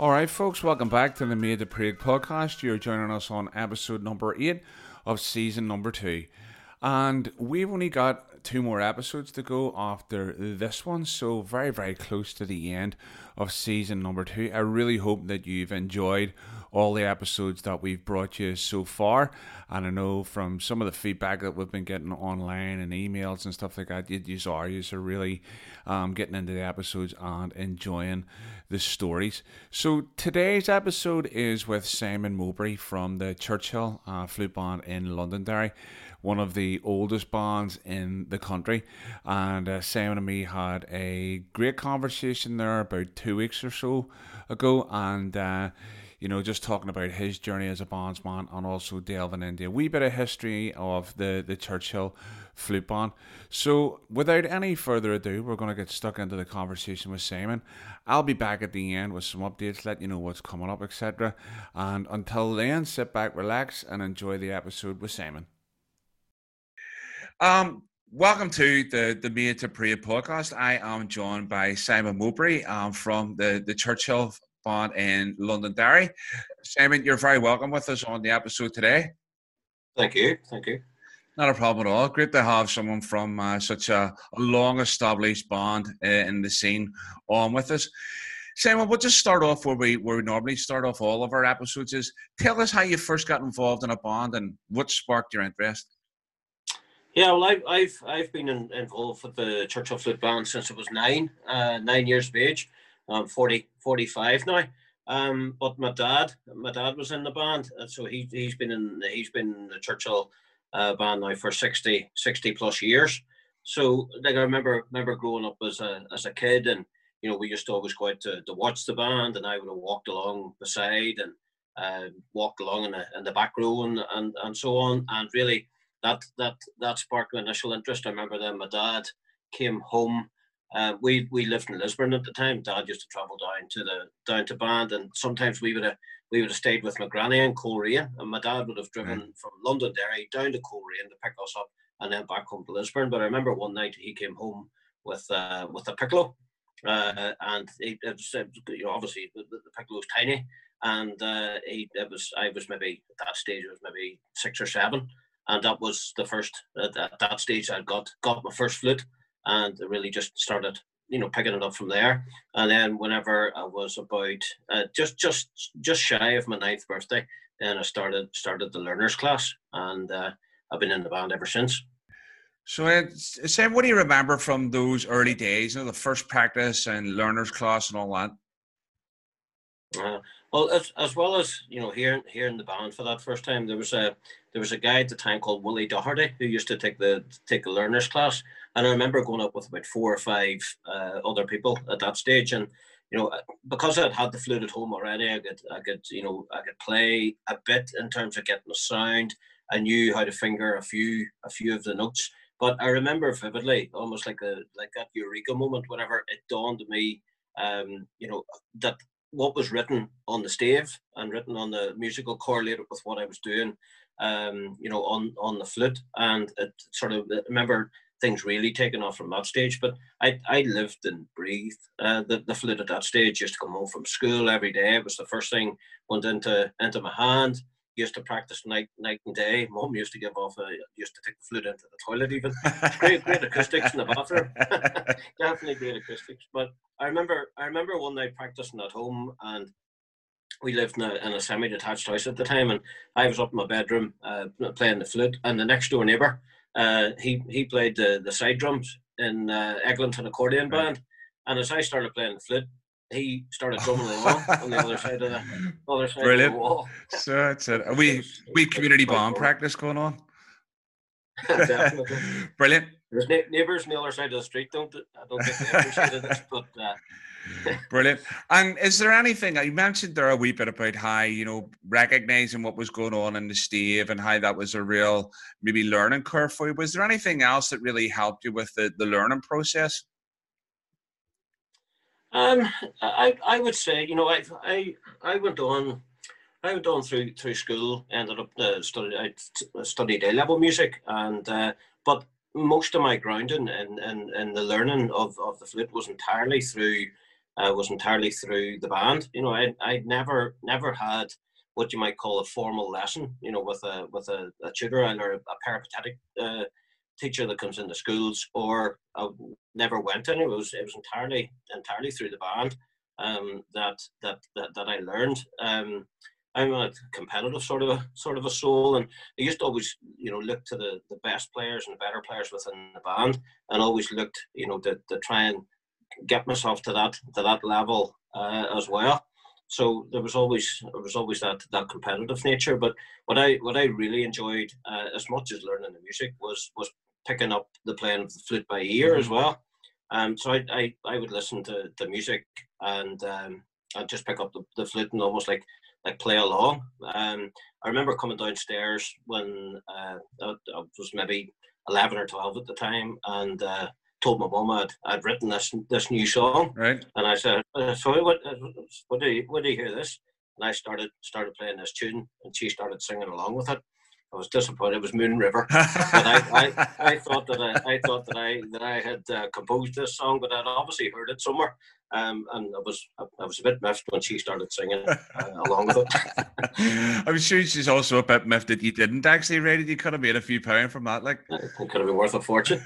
All right, folks, welcome back to the Made to Parade podcast. You're joining us on episode number eight of season number two. And we've only got two more episodes to go after this one, so very, very close to the end of season number two. I really hope that you've enjoyed all the episodes that we've brought you so far. And I know from some of the feedback that we've been getting online and emails and stuff like that, you, you are, are really um, getting into the episodes and enjoying the stories. So today's episode is with Simon Mowbray from the Churchill uh, Flute Band in Londonderry one of the oldest bands in the country. And uh, Simon and me had a great conversation there about two weeks or so ago. And uh, you know, just talking about his journey as a bondsman and also delving into a wee bit of history of the, the Churchill flute band. So, without any further ado, we're going to get stuck into the conversation with Simon. I'll be back at the end with some updates, let you know what's coming up, etc. And until then, sit back, relax, and enjoy the episode with Simon. Um, welcome to the the Made to Parade podcast. I am joined by Simon Mowbray um, from the the Churchill Bond in Londonderry. Simon, you're very welcome with us on the episode today. Thank you. Thank you. Not a problem at all. Great to have someone from uh, such a, a long established band uh, in the scene on with us. Simon, we'll just start off where we where we normally start off all of our episodes. Is tell us how you first got involved in a band and what sparked your interest. Yeah, well, I've I've I've been in, involved with the Churchill Flute Band since I was nine, uh, nine years of age. I'm 40, 45 now. Um, but my dad, my dad was in the band, so he he's been in he's been in the Churchill uh, band now for 60, 60 plus years. So like I remember remember growing up as a as a kid, and you know we used to always go out to, to watch the band, and I would have walked along beside and uh, walked along in the in the back row and, and and so on, and really that that that sparked my initial interest. I remember then my dad came home uh, we we lived in Lisburn at the time. Dad used to travel down to the down to Band, and sometimes we would have we would have stayed with my granny in Coleraine, and my dad would have driven mm. from Londonderry down to Coleraine to pick us up, and then back home to Lisburn. But I remember one night he came home with uh, with a piccolo, uh, and he, it was, you know obviously the, the piccolo was tiny, and uh, he it was I was maybe at that stage it was maybe six or seven, and that was the first at, at that stage I got got my first flute and really just started you know picking it up from there. And then whenever i was about uh, just just just shy of my ninth birthday then i started started the learners class. And uh, i've been in the band ever since. So uh, sam what do you remember from those early days you know the first practice and learners class and all that? Uh, well, as, as well as you know, here in the band for that first time, there was a there was a guy at the time called Willie Doherty who used to take the take the learners class, and I remember going up with about four or five uh, other people at that stage, and you know, because I'd had the flute at home already, I could I could you know I could play a bit in terms of getting the sound. I knew how to finger a few a few of the notes, but I remember vividly, almost like a like that eureka moment whenever it dawned on me, um, you know, that what was written on the stave and written on the musical correlated with what I was doing, um, you know, on on the flute, and it sort of I remember things really taken off from that stage. But I I lived and breathed uh, the the flute at that stage. Used to come home from school every day. It was the first thing went into into my hand used to practice night night and day. Mom used to give off a used to take the flute into the toilet even. great great acoustics in the bathroom. Definitely great acoustics. But I remember I remember one night practicing at home and we lived in a, in a semi-detached house at the time and I was up in my bedroom uh, playing the flute and the next door neighbour uh, he he played the, the side drums in uh, Eglinton accordion band and as I started playing the flute he started drumming along on the other side of the other side Brilliant. of the wall. So that's it. Are we we community band practice going on? Definitely. Brilliant. There's neighbours on the other side of the street. Don't I don't think they appreciated this, but. Uh, Brilliant. And is there anything you mentioned there a wee bit about how you know recognizing what was going on in the stave and how that was a real maybe learning curve for you? Was there anything else that really helped you with the, the learning process? Um, I I would say you know I I I went on I went on through through school, ended up uh, studied I studied A level music, and uh, but most of my grounding and and and the learning of of the flute was entirely through uh, was entirely through the band. You know, I I never never had what you might call a formal lesson. You know, with a with a, a tutor or a peripatetic uh, teacher that comes into schools, or I never went in. It was it was entirely entirely through the band um, that that that that I learned. Um, I'm a competitive sort of a sort of a soul, and I used to always, you know, look to the, the best players and the better players within the band, and always looked, you know, to, to try and get myself to that to that level uh, as well. So there was always there was always that that competitive nature. But what I what I really enjoyed uh, as much as learning the music was was picking up the playing of the flute by ear as well. Um, so I, I, I would listen to the music and um, I'd just pick up the, the flute and almost like like play along. Um, I remember coming downstairs when uh, I, I, was maybe eleven or twelve at the time, and uh, told my mum I'd, I'd written this this new song. Right. And I said, uh, "Sorry, what uh, what do you what do you hear this?" And I started started playing this tune, and she started singing along with it. I was disappointed. It was Moon River, but I, I, I, thought that I, I thought that I that I had uh, composed this song, but I'd obviously heard it somewhere, um, and I was I was a bit miffed when she started singing uh, along with it. I'm sure she's also a bit miffed that you didn't actually write it. You could have made a few pounds from that, like it could have been worth a fortune.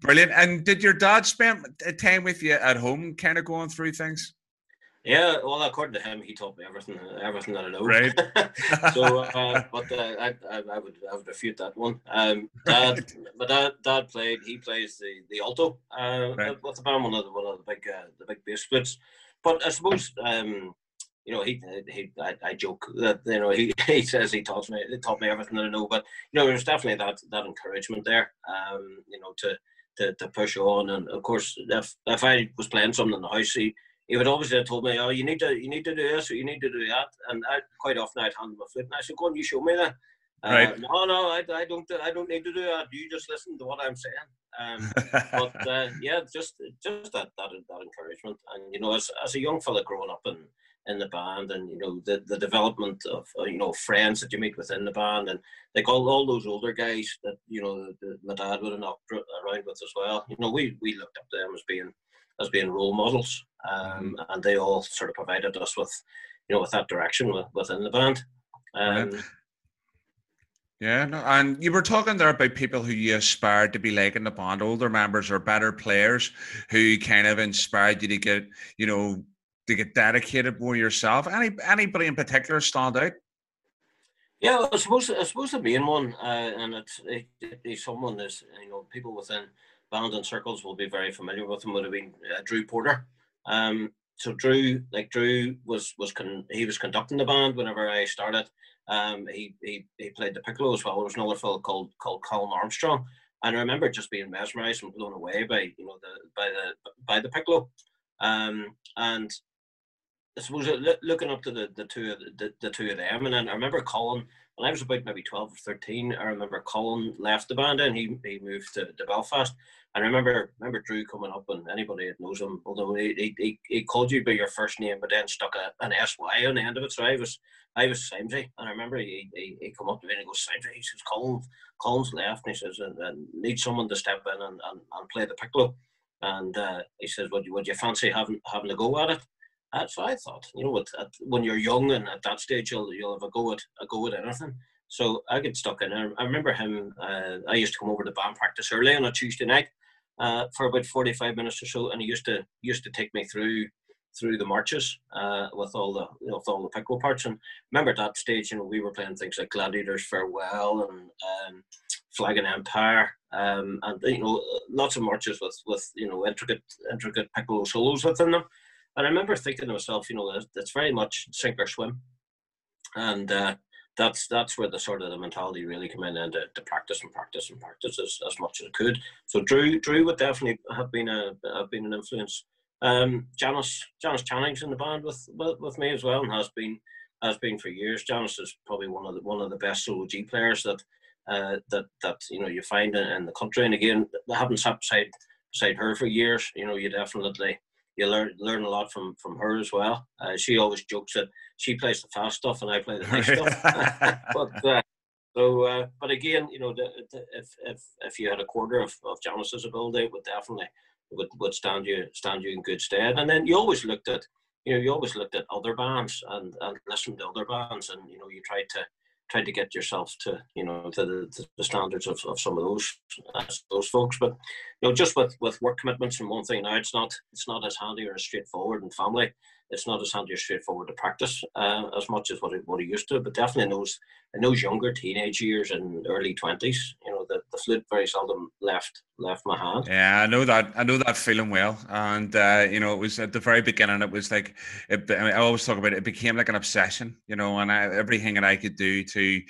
Brilliant. And did your dad spend time with you at home, kind of going through things? Yeah, well, according to him, he taught me everything, everything that I know. Right. so, uh, but uh, I, I, I, would, I would refute that one. Um, dad, but dad, dad played. He plays the the alto uh, right. with the band, one of the one of the big, uh, the big bass splits. But I suppose, um, you know, he, he, I, I joke that you know he, he says he taught me, he taught me everything that I know. But you know, there's definitely that that encouragement there. Um, you know, to to, to push on, and of course, if if I was playing something in the house, he he would always have told me, "Oh, you need to, you need to do this, or you need to do that." And I quite often I'd hand him a flute, and I said, "Go on, you show me that." Right. Uh, no, no, I, I don't, I don't need to do that. You just listen to what I'm saying. Um, but uh, yeah, just, just that, that, that encouragement, and you know, as, as a young fella growing up in in the band, and you know, the, the development of uh, you know friends that you meet within the band, and like all, all those older guys that you know, the, my dad would have knocked around with as well. You know, we we looked up to them as being as being role models, um, mm-hmm. and they all sort of provided us with, you know, with that direction within the band. Um, right. Yeah, no, and you were talking there about people who you aspired to be like in the band, older members or better players who kind of inspired you to get, you know, to get dedicated more yourself. Any anybody in particular stand out? Yeah, I suppose I suppose the main one, uh, and it's, it, it's someone that's you know people within band and circles will be very familiar with him would have been uh, Drew Porter. Um, so Drew, like Drew was was con- he was conducting the band whenever I started. Um, he, he he played the piccolo as well. There was another fellow called called Colin Armstrong, and I remember just being mesmerized and blown away by you know the by the by the piccolo. Um, and I suppose looking up to the, the two of the, the, two of them, and then I remember Colin when I was about maybe twelve or thirteen. I remember Colin left the band and he he moved to, to Belfast, I remember remember Drew coming up and anybody that knows him, although he, he, he called you by your first name, but then stuck a, an SY on the end of it. So I was I was Simesy, and I remember he, he, he come up to me and he goes, Simesy, he says, Colin, Colin's left, and he says, and, and need someone to step in and, and, and play the piccolo. And uh, he says, would you, would you fancy having having a go at it? Uh, so I thought, you know, at, at, when you're young and at that stage, you'll you'll have a go at a go at anything. So I get stuck in. I, I remember him. Uh, I used to come over to band practice early on a Tuesday night, uh, for about 45 minutes or so, and he used to used to take me through through the marches uh, with all the you know, with all the piccolo parts. And remember at that stage, you know, we were playing things like Gladiator's Farewell and um, Flag and Empire, um, and you know, lots of marches with with you know intricate intricate piccolo solos within them. And I remember thinking to myself, you know, it's very much sink or swim, and uh, that's that's where the sort of the mentality really came in and to, to practice and practice and practice as, as much as I could. So Drew Drew would definitely have been a have been an influence. Um, Janice Janice Channing's in the band with, with, with me as well and has been has been for years. Janice is probably one of the one of the best solo G players that uh, that that you know you find in, in the country. And again, having sat beside beside her for years, you know, you definitely you learn learn a lot from from her as well. Uh, she always jokes that she plays the fast stuff and I play the nice stuff. but uh, so, uh, but again, you know, the, the, if if if you had a quarter of, of Janice's ability, it would definitely would, would stand you stand you in good stead. And then you always looked at you know you always looked at other bands and, and listened to other bands, and you know you tried to try to get yourself to you know to the, to the standards of, of some of those uh, those folks. But you know just with with work commitments and one thing now, it's not it's not as handy or as straightforward in family it's not as handy or straightforward to practice uh, as much as what it, what it used to. But definitely in those in those younger teenage years and early twenties, you know, the, the flute very seldom left left my hand. Yeah, I know that. I know that feeling well. And uh, you know, it was at the very beginning. It was like it, I, mean, I always talk about it. It became like an obsession, you know, and I, everything that I could do to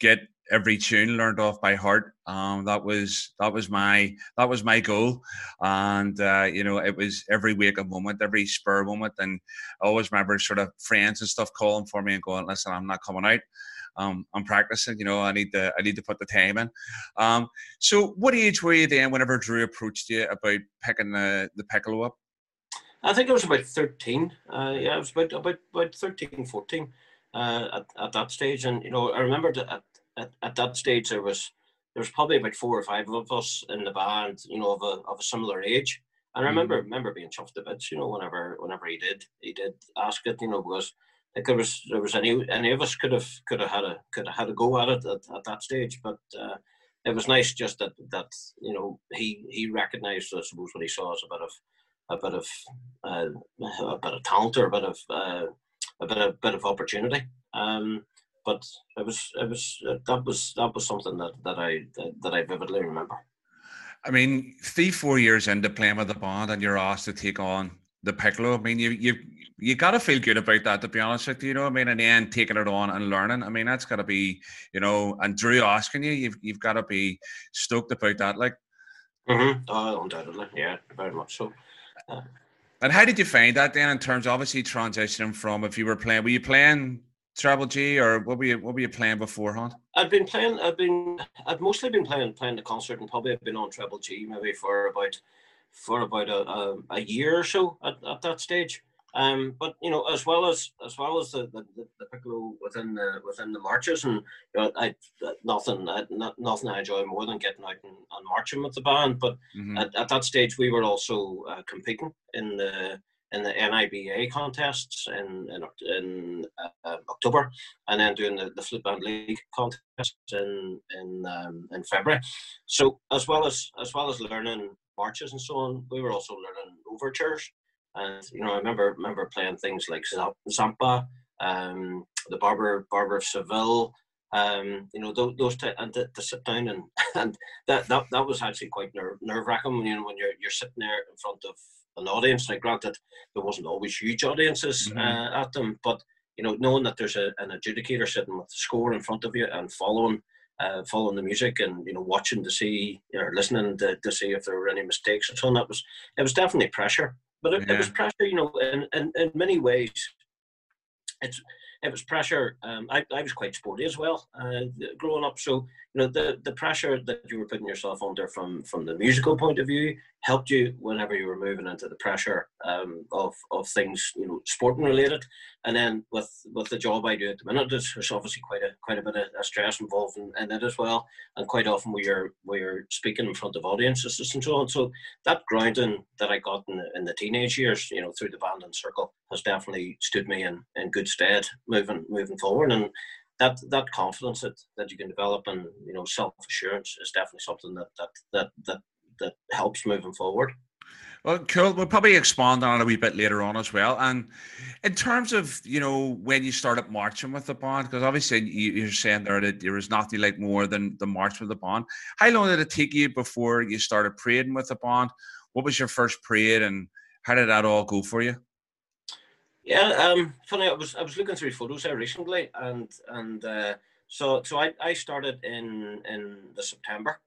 get every tune learned off by heart. Um, that was that was my that was my goal, and uh, you know it was every week a moment, every spur moment, and I always remember sort of friends and stuff calling for me and going, "Listen, I'm not coming out. Um, I'm practicing. You know, I need to I need to put the time in." Um, so, what age were you then? Whenever Drew approached you about picking the the piccolo up? I think it was about 13. Uh, yeah, it was about about about 13, 14 uh, at, at that stage. And you know, I remember that at, at that stage there was there was probably about four or five of us in the band, you know, of a of a similar age. And I remember mm. remember being chuffed a bit, you know, whenever whenever he did he did ask it, you know, because like there was there was any any of us could have could have had a could have had a go at it at, at that stage, but uh, it was nice just that that you know he he recognised I suppose what he saw as a bit of a bit of uh, a bit of talent or a bit of uh, a bit of bit of opportunity. Um, but it was it was uh, that was that was something that that I that, that I vividly remember. I mean, three four years into playing with the band, and you're asked to take on the piccolo. I mean, you you you got to feel good about that, to be honest with you. You know, I mean, in the end, taking it on and learning. I mean, that's got to be, you know, and Drew asking you, you've you've got to be stoked about that, like. Mm-hmm. Oh, undoubtedly, yeah, very much so. Uh, and how did you find that then, in terms, of obviously transitioning from if you were playing, were you playing Treble G, or what were you what were you playing beforehand? I've been playing. I've been. I've mostly been playing playing the concert, and probably I've been on Treble G maybe for about for about a, a, a year or so at, at that stage. Um, but you know, as well as as well as the, the, the piccolo within the within the marches, and you know, I nothing I, not, nothing I enjoy more than getting out and, and marching with the band. But mm-hmm. at, at that stage, we were also uh, competing in the in the NIBA contests in in, in uh, October, and then doing the, the Band League contest in in um, in February. So as well as as well as learning marches and so on, we were also learning overtures. And you know, I remember remember playing things like Zampa, um, the Barber Barber of Seville. Um, you know those, those t- and to, to, sit down and and that, that that was actually quite nerve nerve wracking. You know when you're you're sitting there in front of an audience. Like granted, there wasn't always huge audiences mm-hmm. uh, at them, but you know, knowing that there's a, an adjudicator sitting with the score in front of you and following, uh, following the music and you know, watching to see or listening to, to see if there were any mistakes and so on. That was it was definitely pressure, but it, yeah. it was pressure. You know, in, in in many ways, it's it was pressure. Um, I, I was quite sporty as well uh, growing up. So you know the the pressure that you were putting yourself under from from the musical point of view helped you whenever you were moving into the pressure um, of of things you know sporting related. And then with with the job I do at the minute, there's obviously quite a quite a bit of stress involved in, in it as well. And quite often we are we are speaking in front of audiences and so on. So that grounding that I got in the, in the teenage years, you know, through the band and circle, has definitely stood me in in good stead moving moving forward. And that that confidence that, that you can develop and you know self assurance is definitely something that that that that that helps moving forward. Well, cool. We'll probably expand on it a wee bit later on as well. And in terms of you know when you started marching with the band, because obviously you, are saying there that there was nothing like more than the march with the band. How long did it take you before you started praying with the band? What was your first parade, and how did that all go for you? Yeah, um, funny. I was I was looking through photos there recently, and and uh, so so I, I started in in the September,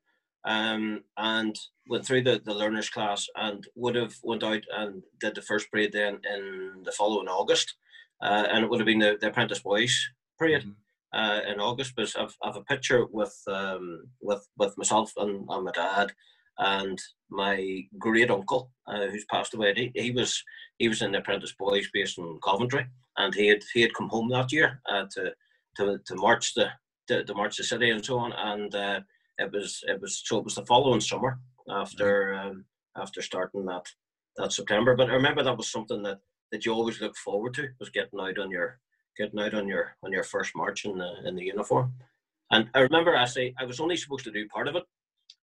um, and went through the, the learners class, and would have went out and did the first parade then in the following August, uh, and it would have been the, the apprentice boys parade. Mm-hmm. Uh, in August, but I've, I've a picture with um, with with myself and, and my dad, and my great uncle uh, who's passed away. He, he was he was in the Apprentice Boys based in Coventry, and he had he had come home that year uh, to to to march the to, to, march the city and so on. And uh, it was it was so it was the following summer after um, after starting that that September. But I remember that was something that that you always look forward to was getting out on your getting out on your on your first march in the in the uniform. And I remember I say I was only supposed to do part of it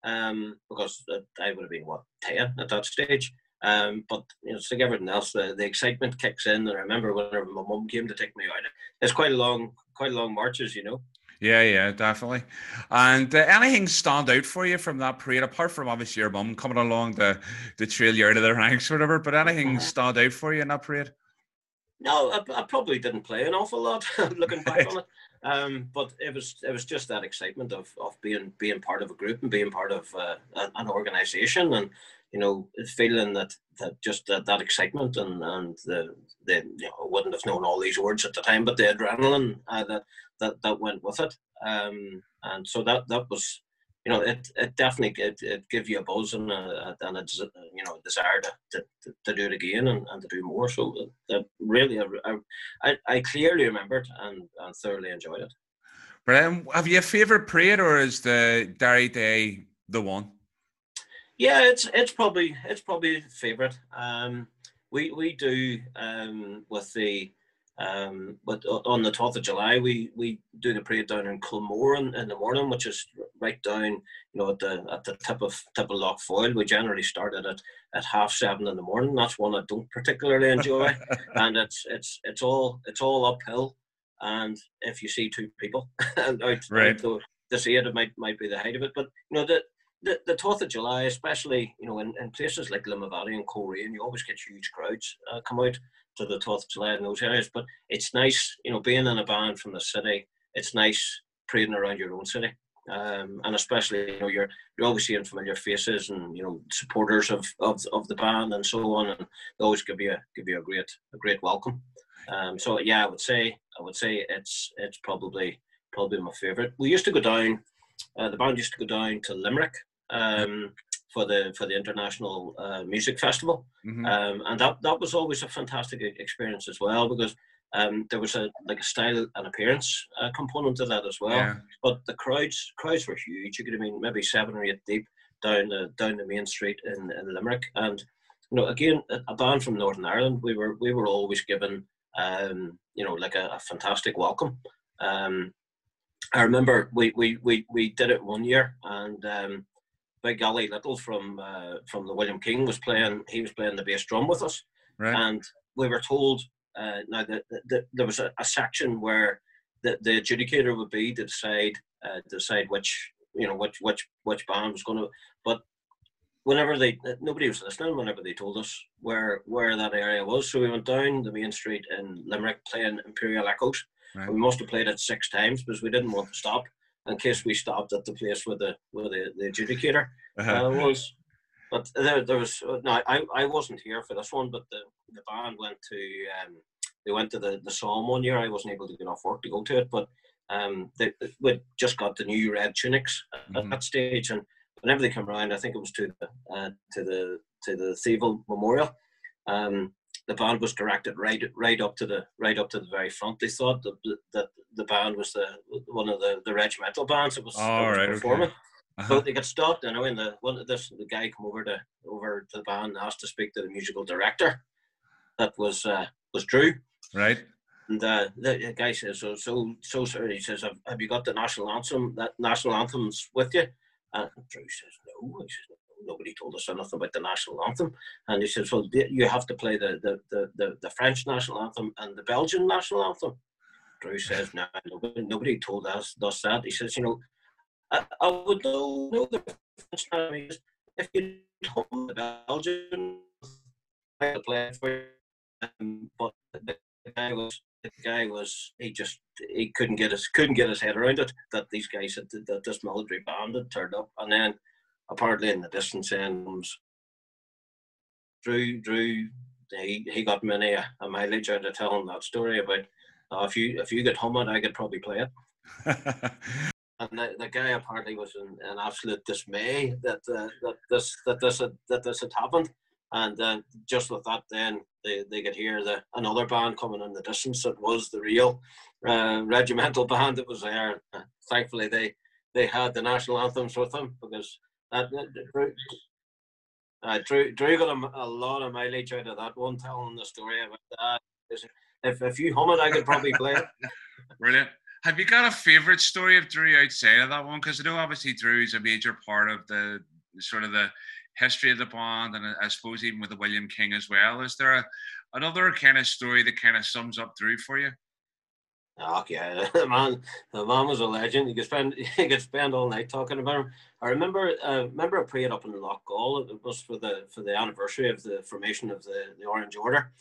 um, because I would have been what ten at that stage. Um, but you know, it's like everything else, the, the excitement kicks in. And I remember whenever my mum came to take me out, it's quite a long, quite a long marches, you know. Yeah, yeah, definitely. And uh, anything stand out for you from that parade, apart from obviously your mum coming along the, to trail you out of the ranks or whatever, but anything uh-huh. stand out for you in that parade? No, I, I probably didn't play an awful lot looking back on it. Um, but it was it was just that excitement of, of being being part of a group and being part of uh, an organization and you know feeling that that just that, that excitement and and the the you know I wouldn't have known all these words at the time but the adrenaline uh, that that that went with it. Um, and so that that was you know it it definitely it, it give you a buzz and a, and a you know desire to, to, to do it again and, and to do more. So uh, really I, I, I clearly remembered and, and thoroughly enjoyed it. Brian, have you a favorite parade or is the Derry Day the one? Yeah it's it's probably it's probably favorite. Um we we do um with the um, but on the 12th of July, we, we do the parade down in Kilmore in, in, the morning, which is right down, you know, at the at the tip of tip of Lough Foyle. We generally start at at half seven in the morning. That's one I don't particularly enjoy, and it's it's it's all it's all uphill. And if you see two people out, right. to, to see it, it might might be the height of it. But you know, the the, the 12th of July, especially, you know, in, in places like Limavady and Coleraine, you always get huge crowds uh, come out to the 12th of July in those areas. But it's nice, you know, being in a band from the city, it's nice parading around your own city. Um, and especially, you know, you're you're always seeing familiar faces and you know supporters of, of, of the band and so on, and they always give you a, give you a great a great welcome. Um, so yeah, I would say I would say it's it's probably probably my favourite. We used to go down, uh, the band used to go down to Limerick um, for the for the international uh, music festival, mm-hmm. um, and that that was always a fantastic experience as well because um, there was a like a style and appearance uh, component to that as well. Yeah. But the crowds crowds were huge. You could have been maybe seven or eight deep down the down the main street in, in Limerick, and you know again a band from Northern Ireland. We were we were always given um, you know like a, a fantastic welcome. Um, I remember we, we, we, we did it one year and um, Big Ali Little from uh, from the William King was playing. He was playing the bass drum with us, right. and we were told uh, now that, that, there was a, a, section where the, the adjudicator would be to decide uh, decide which you know which which which band was going to. But whenever they nobody was listening, whenever they told us where where that area was, so we went down the main street in Limerick playing Imperial Echoes. Right. We must have played it six times because we didn't want to stop in case we stopped at the place where the where the, the adjudicator uh-huh. uh, was. But there, there was no, I, I wasn't here for this one, but the, the band went to um, they went to the the Somme one year. I wasn't able to get off work to go to it, but um, they, we just got the new red tunics at mm-hmm. that stage, and whenever they came around, I think it was to the uh, to the to the Thiepval Memorial. Um, the band was directed right right up to the right up to the very front. They thought that that the band was the one of the, the regimental bands that was, oh, was right, performing. Okay. Uh-huh. So they got stopped. I know, and the one this the guy come over to over to the band and asked to speak to the musical director. That was uh, was Drew. Right. And uh, the guy says, "So, so, so, sir." He says, "Have, have you got the national anthem? That national anthems with you?" And Drew says, "No." He says, nobody told us anything about the national anthem. And he says, well, you have to play the, the, the, the, the French national anthem and the Belgian national anthem. Drew says, no, nobody, nobody told us, us that. He says, you know, I, I would know, know the French anthem. If you told the Belgian, I play for you. Um, but the guy was the guy was he just he couldn't get his couldn't get his head around it that these guys had that this military band had turned up and then apparently in the distance ends. Drew, Drew, he, he got many a, a mileage out of telling that story about uh, if you if you get hum it, I could probably play it. and the, the guy apparently was in, in absolute dismay that uh, that this that this had, that this had happened. And uh, just with that, then they, they could hear the another band coming in the distance. It was the real uh, regimental band that was there. Uh, thankfully, they they had the national anthems with them because Uh, Drew, Drew got a, a, lot of mileage out of that one, telling the story about that. If, if you hum it, I could probably play it. Brilliant. Have you got a favourite story of Drew outside of that one? Because I know obviously Drew is a major part of the sort of the history of the band, and I suppose even with the William King as well. Is there a, another kind of story that kind of sums up Drew for you? Oh yeah, the man, the man was a legend. You could spend you could spend all night talking about him. I remember, uh, remember a parade up in Loughgall. It was for the for the anniversary of the formation of the, the Orange Order,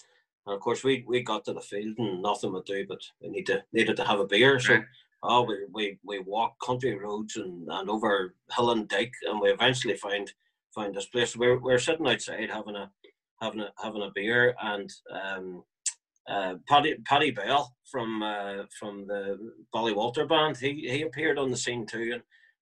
and of course we we got to the field and nothing would do, but we need to needed to have a beer. So oh, we we we walked country roads and, and over hill and dike, and we eventually find find this place. We're we're sitting outside having a having a having a beer, and um, uh, Paddy Paddy Bell from uh, from the Ballywalter band. He he appeared on the scene too, and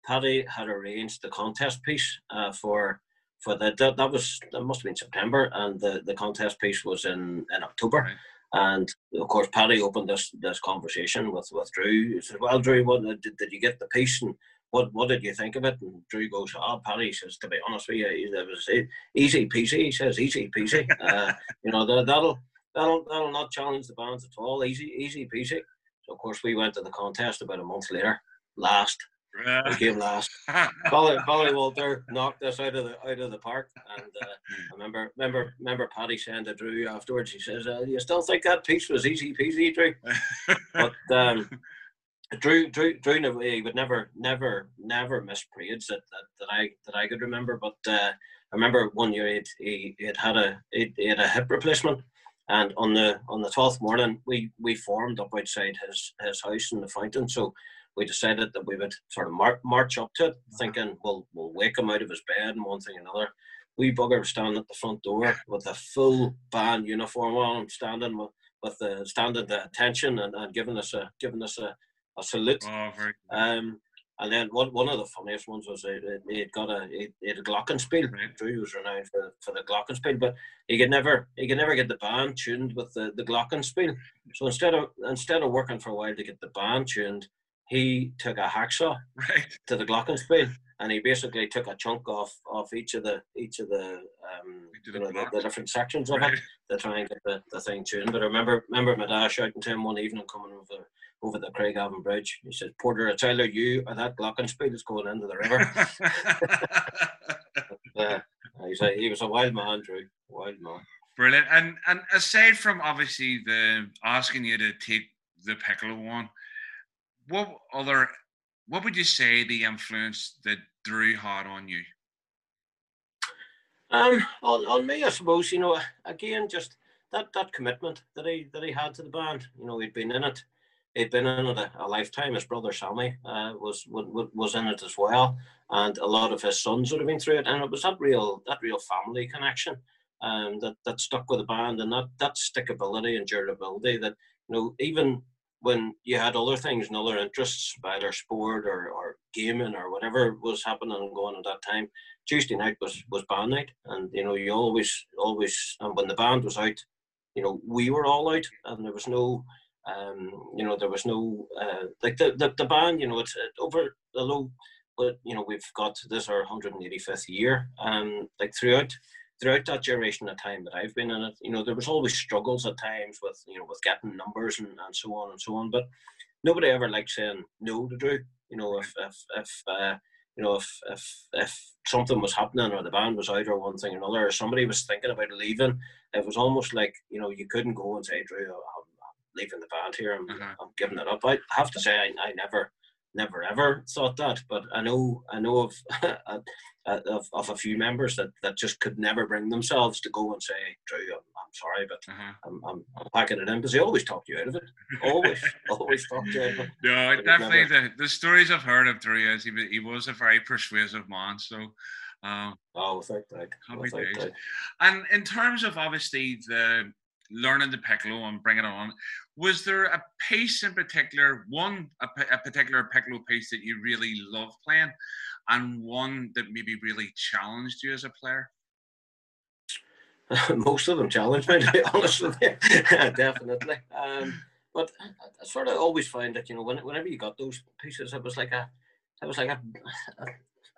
Paddy had arranged the contest piece uh, for for the that, that was that must have been September, and the, the contest piece was in in October. Right. And of course, Paddy opened this this conversation with with Drew. He said, "Well, Drew, what did, did you get the piece and what what did you think of it?" And Drew goes, "Oh, Paddy says to be honest with you, it was easy peasy." He says, "Easy peasy." uh, you know that that'll that'll that'll not challenge the bands at all. Easy, easy peasy. So of course we went to the contest about a month later, last. we came last. Polly, Ballywalter knocked us out of the out of the park, and uh, I remember remember remember Paddy saying to Drew afterwards. He says, uh, "You still think that piece was easy peasy, Drew?" but um, Drew, Drew, Drew, he would never, never, never miss parades that, that, that I that I could remember. But uh, I remember one year he'd, he he had had a he had a hip replacement, and on the on the twelfth morning, we we formed up outside his his house in the fountain. So we decided that we would sort of mar- march up to it, thinking we'll we'll wake him out of his bed and one thing and another. We bugger was standing at the front door with a full band uniform on, standing with, with the standing the attention and, and giving us a giving us a, a salute. Oh, um, and then one, one of the funniest ones was he had got a he had a glockenspiel. Right. Drew was renowned for for the glockenspiel, but he could never he could never get the band tuned with the the glockenspiel. So instead of instead of working for a while to get the band tuned, he took a hacksaw right. to the glockenspiel, and he basically took a chunk off off each of the each of the um you know, the, the, different sections of right. it to try and get the, the thing tuned. But I remember remember my dad shouting to him one evening coming over over the Craigavon Bridge. He says, Porter, it's either you or that glockenspiel is going into the river. uh, he, said, he was a wild man, Drew. Wild man. Brilliant. And and aside from obviously the asking you to take the piccolo one, what other what would you say the influence that Drew had on you? Um, on, on me, I suppose, you know, again, just that that commitment that he that he had to the band. You know, he'd been in it he'd been in it a, a lifetime. His brother Sammy uh, was, was was in it as well, and a lot of his sons would have been through it. And it was that real that real family connection um, that that stuck with the band, and that that stickability and durability. That you know even when you had other things and other interests, either sport or, or gaming or whatever was happening and going at that time, Tuesday night was was band night, and you know you always always and when the band was out, you know we were all out, and there was no um, you know, there was no uh, like the, the, the band. You know, it's uh, over the low, but you know, we've got this our 185th year. Um, like throughout throughout that duration of time that I've been in it, you know, there was always struggles at times with you know with getting numbers and, and so on and so on. But nobody ever liked saying no to Drew. You know, if if if uh, you know if if if something was happening or the band was out or one thing or another, or somebody was thinking about leaving, it was almost like you know you couldn't go and say Drew, leaving the band here. I'm, uh-huh. I'm giving it up. I have to say, I, I never, never ever thought that. But I know, I know of, of, of a few members that, that just could never bring themselves to go and say, Drew, I'm, I'm sorry, but uh-huh. I'm, I'm, I'm, packing it in because they always talk you out of it. Always, always talk you out of it. No, definitely. Never... The, the stories I've heard of Drew is he, he was a very persuasive man. So. Um, oh, without doubt. Without doubt. And in terms of obviously the learning the piccolo and bringing it on, was there a piece in particular, one a, a particular piccolo piece that you really love playing, and one that maybe really challenged you as a player? Most of them challenged me, to be honest with you. Definitely. Um, but I, sort of always find that you know when, whenever you got those pieces, it was like a, it was like a, a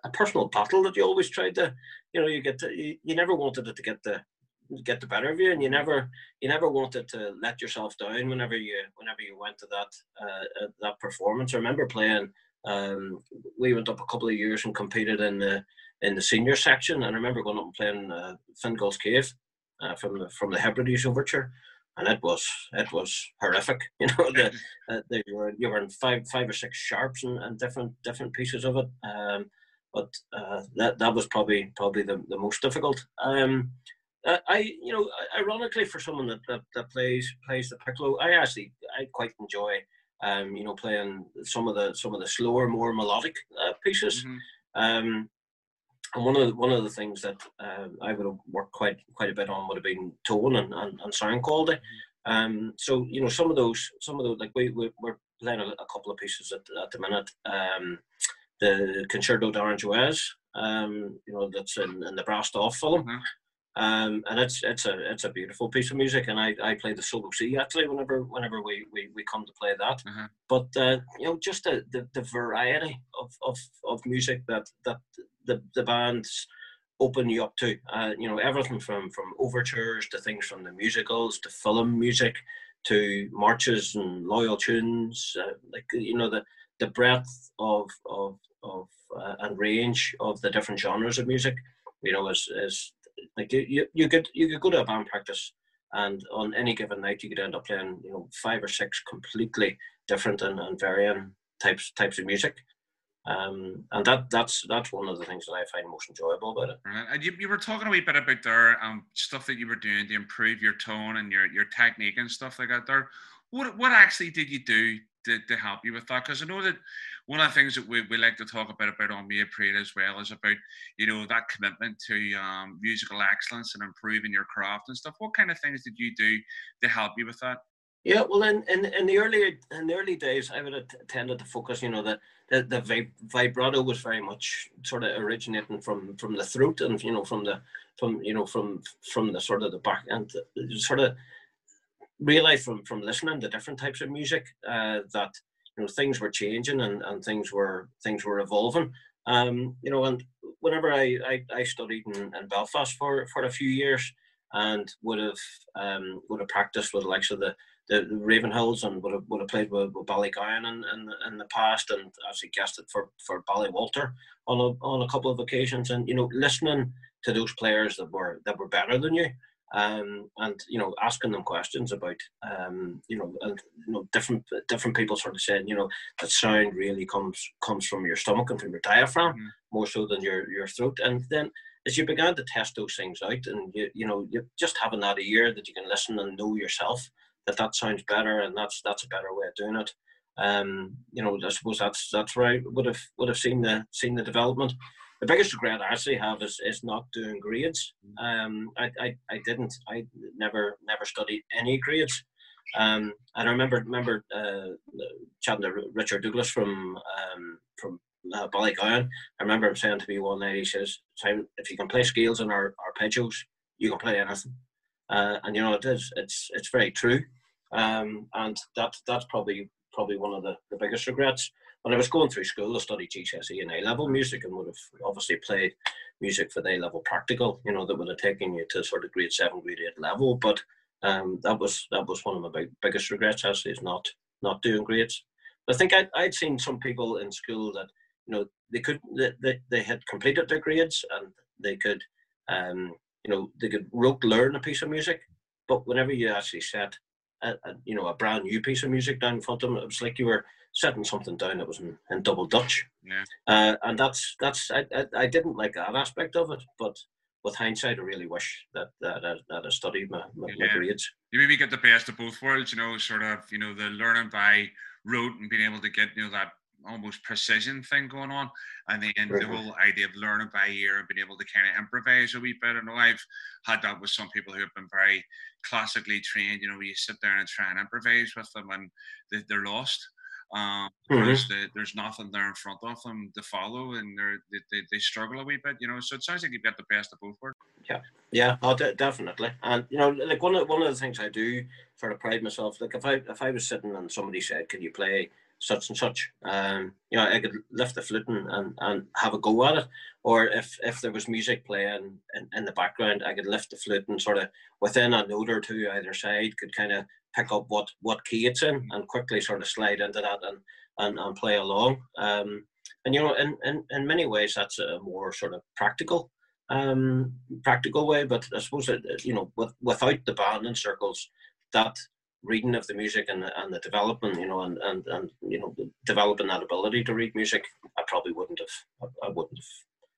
a personal battle that you always tried to, you know, you get to, you, you never wanted it to get the get the better of you, and you never you never wanted to let yourself down whenever you whenever you went to that uh, uh, that performance. I remember playing. Um, we went up a couple of years and competed in the in the senior section, and I remember going up and playing uh, Fingal's Cave uh, from the from the Hebrides Overture, and it was it was horrific. You know, the, uh, the, you were you were in five five or six sharps and, and different different pieces of it. Um, but uh, that that was probably probably the, the most difficult. Um, I you know ironically for someone that, that, that plays plays the piccolo, I actually I quite enjoy um, you know playing some of the some of the slower, more melodic uh, pieces. Mm-hmm. Um, and one of the, one of the things that uh, I would have worked quite quite a bit on would have been tone and, and, and sound quality. Mm-hmm. Um, so you know some of those some of those like we, we are playing a, a, couple of pieces at, at the minute. Um, the Concerto d'Aranjuez, um, you know that's in, in the Brassed Off film. Mm-hmm. Um, and it's it's a it's a beautiful piece of music, and I, I play the solo C actually whenever whenever we, we, we come to play that. Uh-huh. But uh, you know, just the, the, the variety of, of, of music that that the, the bands open you up to, uh, you know, everything from from overtures to things from the musicals to film music to marches and loyal tunes, uh, like you know the the breadth of of of uh, and range of the different genres of music, you know, is is like you, you could you could go to a band practice and on any given night you could end up playing you know five or six completely different and, and varying types types of music. Um, and that that's that's one of the things that I find most enjoyable about it. Right. And you, you were talking a wee bit about there um, stuff that you were doing to improve your tone and your your technique and stuff like that. There, what what actually did you do to, to help you with that? Because I know that one of the things that we, we like to talk about about on Made Parade as well is about you know that commitment to um, musical excellence and improving your craft and stuff. What kind of things did you do to help you with that? Yeah, well, in, in, in the early in the early days, I would have tended to focus. You know, that the, the vibrato was very much sort of originating from from the throat and you know from the from you know from from the sort of the back and sort of realize from from listening to different types of music uh, that you know things were changing and, and things were things were evolving. Um, you know and whenever I, I, I studied in, in, Belfast for, for a few years and would have um, would have practiced with the likes of the the, the Ravenhills and would have, would have played with, with Ballygowan in, in, in the past and actually guested for, for Ballywalter on a, on a couple of occasions. And you know listening to those players that were that were better than you um, and you know asking them questions about um, you know and you know different different people sort of saying you know that sound really comes comes from your stomach and from your diaphragm mm-hmm. more so than your your throat. And then as you began to test those things out and you you know you just having that ear that you can listen and know yourself that that sounds better and that's that's a better way of doing it. Um you know I suppose that's that's where I would have would have seen the seen the development the biggest regret I actually have is, is not doing grades. Mm. Um, I, I, I didn't. I never never studied any grades. Um, and I remember remember uh, chatting to Richard Douglas from um, from uh, Ballygowan. I remember him saying to me one night, he says, "Simon, if you can play scales and our arpeggios, you can play anything." Uh, and you know it is. It's it's very true. Um, and that that's probably probably one of the, the biggest regrets when I was going through school, I studied GCSE and A level music and would have obviously played music for the A level practical, you know, that would have taken you to sort of grade seven, grade eight level. But um, that was that was one of my big, biggest regrets actually is not not doing grades. I think I'd, I'd seen some people in school that you know they could they, they had completed their grades and they could um, you know they could rote learn a piece of music, but whenever you actually set a, a, you know a brand new piece of music down in front of them, it was like you were setting something down that was in, in double Dutch. Yeah. Uh, and that's that's I, I, I didn't like that aspect of it, but with hindsight, I really wish that that, that, that I studied my, my, yeah. my grades. You maybe get the best of both worlds, you know, sort of, you know, the learning by rote and being able to get, you know, that almost precision thing going on, and then mm-hmm. the whole idea of learning by ear and being able to kind of improvise a wee bit. I know I've had that with some people who have been very classically trained. You know, you sit there and try and improvise with them, and they, they're lost. Um, mm-hmm. the, there's nothing there in front of them to follow, and they, they, they struggle a wee bit, you know. So it sounds like you've got the best of both worlds. Yeah, yeah, oh, de- definitely. And you know, like one of one of the things I do sort of pride myself. Like if I if I was sitting and somebody said, "Can you play such and such. Um, you know, I could lift the flute and, and, and have a go at it. Or if, if there was music playing in, in the background, I could lift the flute and sort of within a note or two either side could kind of pick up what, what key it's in and quickly sort of slide into that and, and, and play along. Um, and you know, in, in, in many ways, that's a more sort of practical um practical way but i suppose it, you know with, without the band and circles that reading of the music and the, and the development, you know, and, and, and you know, developing that ability to read music, I probably wouldn't have, I wouldn't have,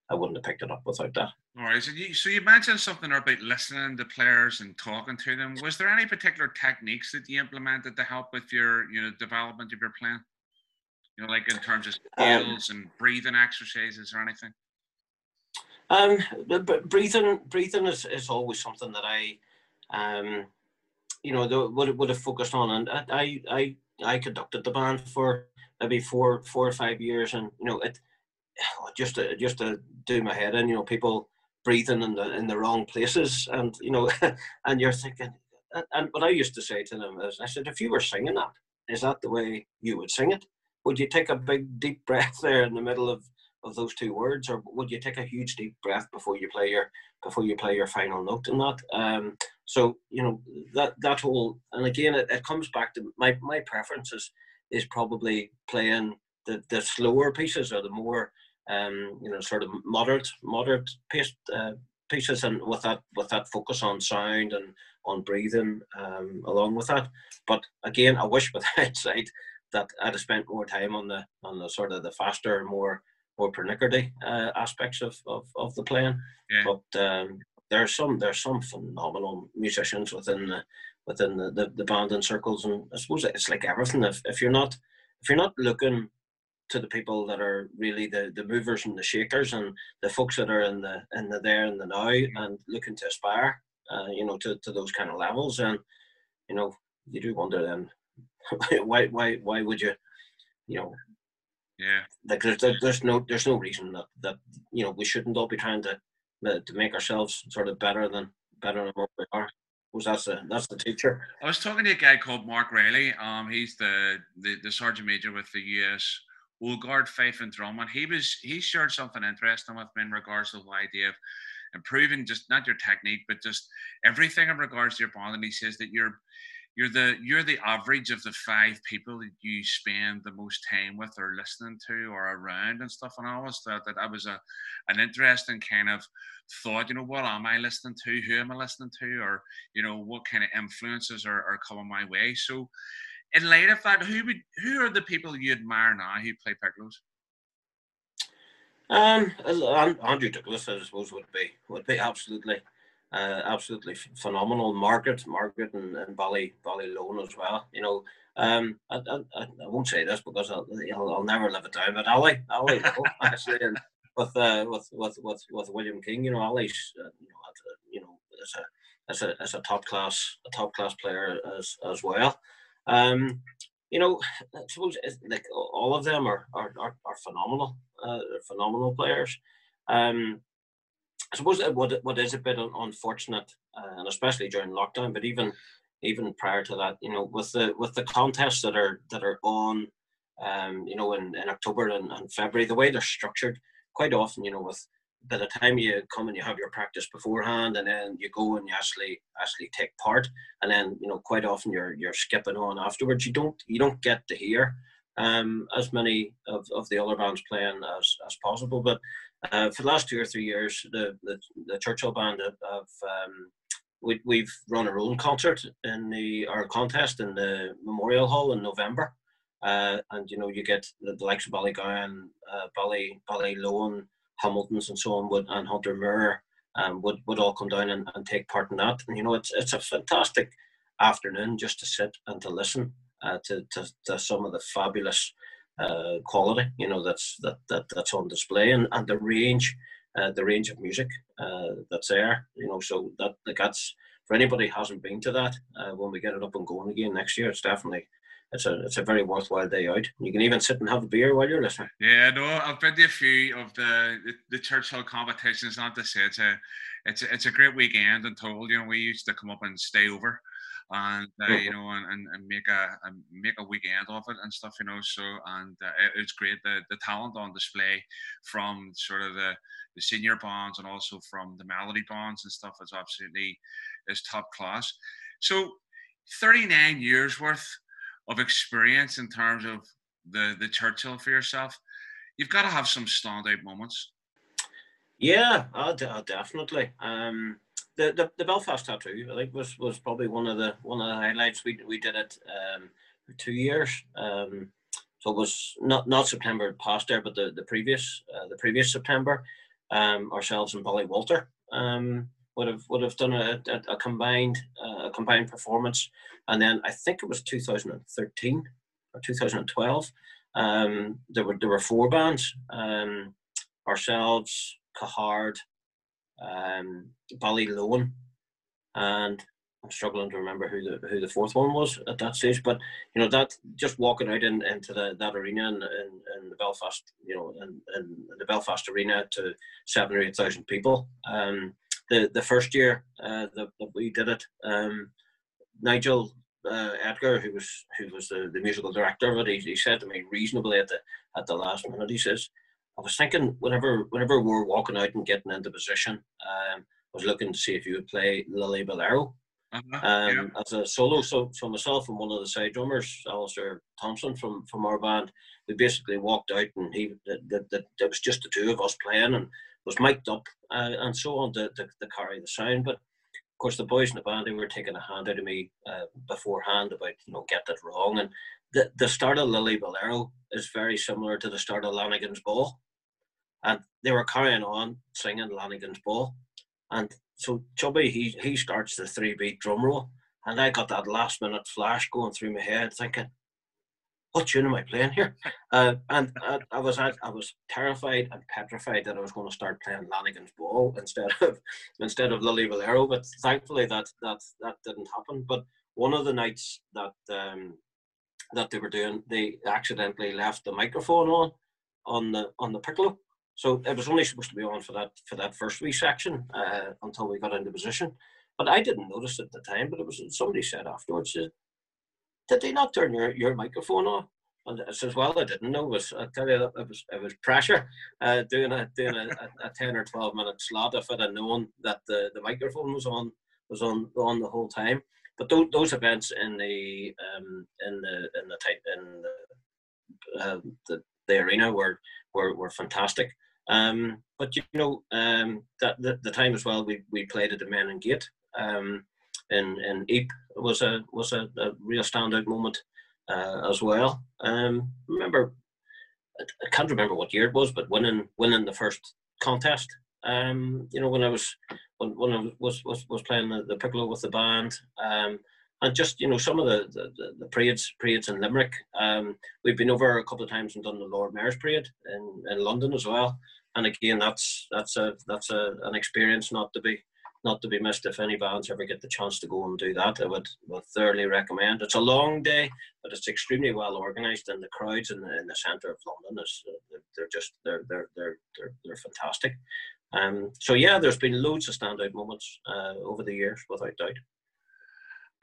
I wouldn't have picked it up without that. All right. So you, so you mentioned something about listening to players and talking to them. Was there any particular techniques that you implemented to help with your, you know, development of your plan? You know, like in terms of um, skills um, and breathing exercises or anything? Um, but breathing, breathing is, is always something that I, um, you know, the, would would have focused on. And I I I conducted the band for maybe four four or five years, and you know, it just to, just to do my head in. You know, people breathing in the in the wrong places, and you know, and you're thinking. And what I used to say to them is, I said, if you were singing that, is that the way you would sing it? Would you take a big deep breath there in the middle of of those two words, or would you take a huge deep breath before you play your before you play your final note in that? Um, so you know that that whole, and again, it, it comes back to my my preference is is probably playing the the slower pieces or the more um, you know sort of moderate moderate paced uh, pieces, and with that with that focus on sound and on breathing um, along with that. But again, I wish with hindsight that I'd have spent more time on the on the sort of the faster, more more pernickety uh, aspects of, of, of the playing. Yeah. But um, there's some there's some phenomenal musicians within the within the, the, the band and circles, and I suppose it's like everything. If if you're not if you're not looking to the people that are really the, the movers and the shakers and the folks that are in the in the there and the now and looking to aspire, uh, you know, to, to those kind of levels, and you know, you do wonder then why why why would you, you know, yeah. Like there's, there's no there's no reason that, that you know we shouldn't all be trying to to make ourselves sort of better than better than what we are. That's the that's the teacher. I was talking to a guy called Mark Riley. Um, he's the the, the sergeant major with the U.S. Old Guard Fife and Drum, and he was he shared something interesting with me in regards to the idea of improving just not your technique, but just everything in regards to your bond. And he says that you're you're the you're the average of the five people that you spend the most time with or listening to or around and stuff. And I always thought that that was a an interesting kind of thought. You know, what am I listening to? Who am I listening to? Or you know, what kind of influences are, are coming my way? So, in light of that, who would who are the people you admire now who play piccolos? Um, Andrew Douglas, I suppose, would be would be absolutely uh, absolutely phenomenal. Margaret, Margaret, and, and Bally Ballyloan as well. You know, um, I, I, I won't say this because I'll, I'll, I'll never live it down, but Ali, Ali, actually, and with, uh, with with with with William King, you know, Ali's, uh, you know, you know, as a as a as a top class a top class player as as well. Um, you know, I suppose like all of them are are are, are phenomenal, uh, phenomenal players. Um, I suppose what what is a bit unfortunate, uh, and especially during lockdown, but even even prior to that, you know, with the with the contests that are that are on, um, you know, in, in October and, and February, the way they're structured, quite often, you know, with by the time you come and you have your practice beforehand, and then you go and you actually actually take part, and then you know, quite often you're you're skipping on afterwards. You don't you don't get to hear um, as many of, of the other bands playing as, as possible. But uh, for the last two or three years, the the, the Churchill band have, have um, we, we've run our own concert in the our contest in the Memorial Hall in November, uh, and you know you get the, the likes of Ballygowan, uh, Bally Ballyloan, Hamiltons, and so on, would and Hunter Moor um, would would all come down and, and take part in that. And you know it's it's a fantastic afternoon just to sit and to listen uh, to, to to some of the fabulous uh, quality, you know, that's that, that that's on display, and, and the range, uh, the range of music uh, that's there, you know. So that like that's for anybody hasn't been to that, uh, when we get it up and going again next year, it's definitely it's a it's a very worthwhile day out. You can even sit and have a beer while you're listening. Yeah, no, I've been to a few of the the, the Churchill competitions. Not to say it's a it's a, it's a great weekend and total. You know, we used to come up and stay over and uh, you know, and, and, and make a, a, make a weekend of it and stuff, you know. So and uh, it, it's great the the talent on display from sort of the the senior bonds and also from the melody bonds and stuff is absolutely is top class. So 39 years worth of experience in terms of the the Churchill for yourself. You've got to have some standout moments. Yeah, uh, definitely. Um, the, the, the Belfast tattoo, I think, was, was probably one of the one of the highlights. We we did it um, for two years. Um, so it was not not September past there, but the the previous uh, the previous September. Um, ourselves and Ballywalter um, would have would have done a, a, a combined uh, a combined performance, and then I think it was 2013 or 2012. Um, there were there were four bands. Um, ourselves, Cahard, um, Ballylowan, and I'm struggling to remember who the who the fourth one was at that stage. But you know that just walking out in, into the, that arena in, in, in the Belfast, you know, in, in the Belfast arena to seven or eight thousand people. Um, the the first year uh, that, that we did it, um, Nigel uh, Edgar, who was who was the, the musical director of it, he, he said to me reasonably at the at the last minute, he says, I was thinking whenever whenever we're walking out and getting into position, um, I was looking to see if you would play Lilliburlero. Uh-huh, um, yeah. as a solo. So, so myself and one of the side drummers, Alistair Thompson from from our band, we basically walked out and he that that it was just the two of us playing and was mic'd up uh, and so on to, to, to, carry the sound. But of course, the boys in the band they were taking a hand out of me uh, beforehand about you know get that wrong and. The, the start of Lilliburlero is very similar to the start of Lanigan's Ball and they were carrying on singing Lanigan's Ball. And so Chubby, he he starts the three beat drum roll, and I got that last minute flash going through my head, thinking, "What tune am I playing here?" Uh, and I, I, was I, I was terrified and petrified that I was going to start playing Lanigan's Ball instead of instead of Lilliburlero. But thankfully that that that didn't happen. But one of the nights that um, that they were doing, they accidentally left the microphone on on the on the piccolo so it was only supposed to be on for that for that first wee section uh, until we got into position. But I didn't notice at the time. But it was somebody said afterwards, "Did they not turn your, your microphone off?" And I says, "Well, I didn't know. It was I tell you, it was it was pressure uh, doing a doing a, a, ten or twelve minute slot. If I'd have known that the, the microphone was on was on on the whole time." But those, those events in the um, in the in the type in the, uh, the the arena were were, were fantastic. Um, but you know, um, that the, the time as well, we, we played at the Menin Gate um, in in Ypres was a was a, a real standout moment uh, as well. Um, remember, I can't remember what year it was, but winning winning the first contest. Um, you know, when I was when, when I was was was playing the, the piccolo with the band. Um, and just you know some of the the, the parades parades in Limerick. Um, we've been over a couple of times and done the Lord Mayor's parade in, in London as well and again, that's that's a that's a, an experience not to be not to be missed. If any bands ever get the chance to go and do that, I would, would thoroughly recommend. It's a long day, but it's extremely well organised, and the crowds in the, in the centre of London is they're just they're they're they're they're, they're fantastic. Um, so yeah, there's been loads of standout moments uh, over the years, without doubt.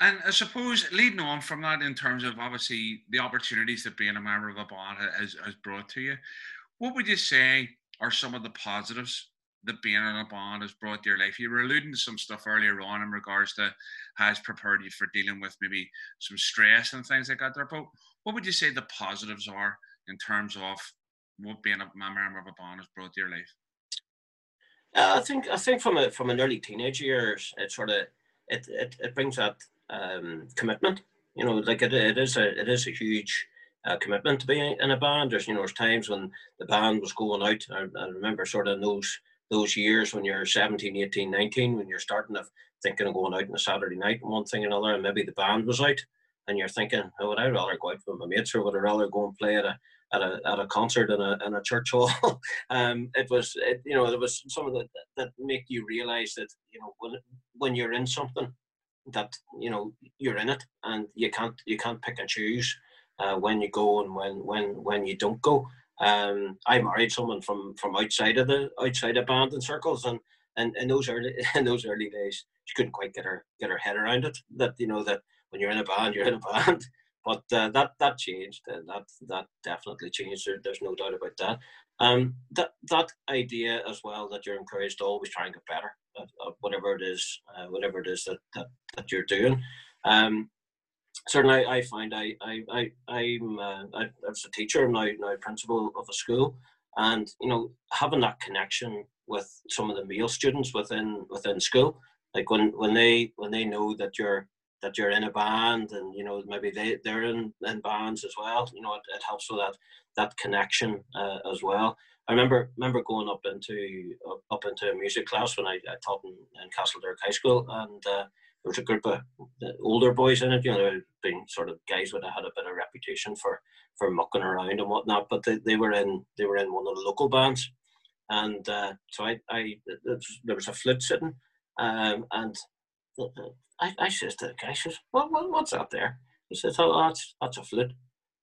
And I suppose leading on from that, in terms of obviously the opportunities that being a member of a band has, has brought to you, what would you say are some of the positives that being in a band has brought to your life? You were alluding to some stuff earlier on in regards to has prepared you for dealing with maybe some stress and things like that there. But what would you say the positives are in terms of what being a member of a band has brought to your life? Uh, I think I think from a from an early teenage years, it sort of it it, it brings that um, commitment. You know, like it, it is a it is a huge uh, commitment to be in a band. There's you know there's times when the band was going out. I, I remember sort of those those years when you're 17, 18, 19, when you're starting to thinking of going out on a Saturday night and one thing and another, and maybe the band was out, and you're thinking, oh, would I rather go out with my mates or would I rather go and play at a at a, at a concert in a, in a church hall. um, it was, it, you know, there was some of that that make you realize that, you know, when, when you're in something that, you know, you're in it and you can't, you can't pick and choose uh, when you go and when when when you don't go. Um, I married someone from from outside of the outside of band and circles, and and in those early in those early days, she couldn't quite get her get her head around it. That you know that when you're in a band, you're in a band. But uh, that that changed. That that definitely changed. There, there's no doubt about that. Um, that that idea as well that you're encouraged to always try and get better at, at whatever it is, uh, whatever it is that that, that you're doing. Um, certainly, I, I find I I I I'm uh, I, as a teacher now now principal of a school, and you know having that connection with some of the male students within within school, like when when they when they know that you're that you're in a band and you know maybe they they're in, in bands as well you know it, it helps with that that connection uh, as well. I remember remember going up into up into a music class when i, I taught in, in Castlederg high school and uh, there was a group of older boys in it you know being sort of guys that had a bit of reputation for for mucking around and whatnot but they, they were in they were in one of the local bands and uh, so I, I there was a flute sitting um, and I, I says to the guy, I says, what, what, what's up there? He says, oh, that's, that's a flute.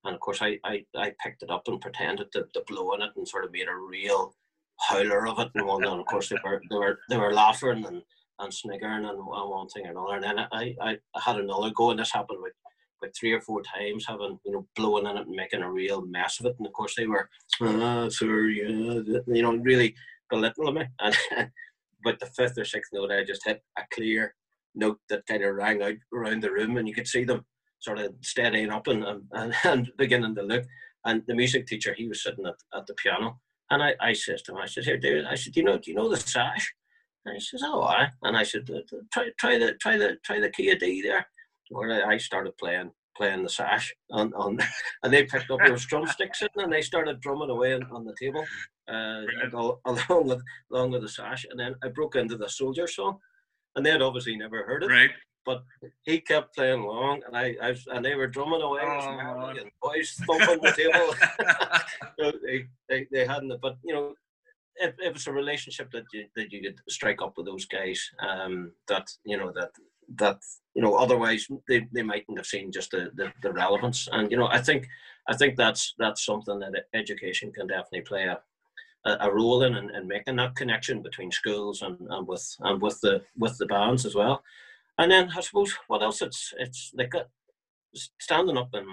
And of course, I, I, I picked it up and pretended to, to blow on it and sort of made a real howler of it. And, one, and of course, they were, they were, they were laughing and, and sniggering and one thing or another. And then I, I had another go, and this happened with like three or four times, having you know blowing in it and making a real mess of it. And of course, they were, ah, sir, yeah, you know, really belittling me. And but the fifth or sixth note, I just hit a clear note that kind of rang out around the room, and you could see them sort of steadying up and, and, and beginning to look. And the music teacher, he was sitting at, at the piano, and I, I said to him, I said, "Here, David," I said, "Do you know, do you know the sash?" And he says, "Oh, I." And I said, "Try, try the, try the, try the key of D there." Where I started playing, playing the sash on, on and they picked up those drumsticks and they started drumming away on, on the table uh, along with along with the sash and then I broke into the soldier song and they'd obviously never heard it. Right. But he kept playing along, and I, I and they were drumming away, oh, and boys thumping the table. they, they, they hadn't, but you know, it, it was a relationship that you that you could strike up with those guys. Um, that you know that that you know otherwise they, they mightn't have seen just the, the, the relevance. And you know, I think I think that's that's something that education can definitely play a a, a role in and, making that connection between schools and, and with and with the with the bands as well. And then I suppose what else it's it's like uh, standing up and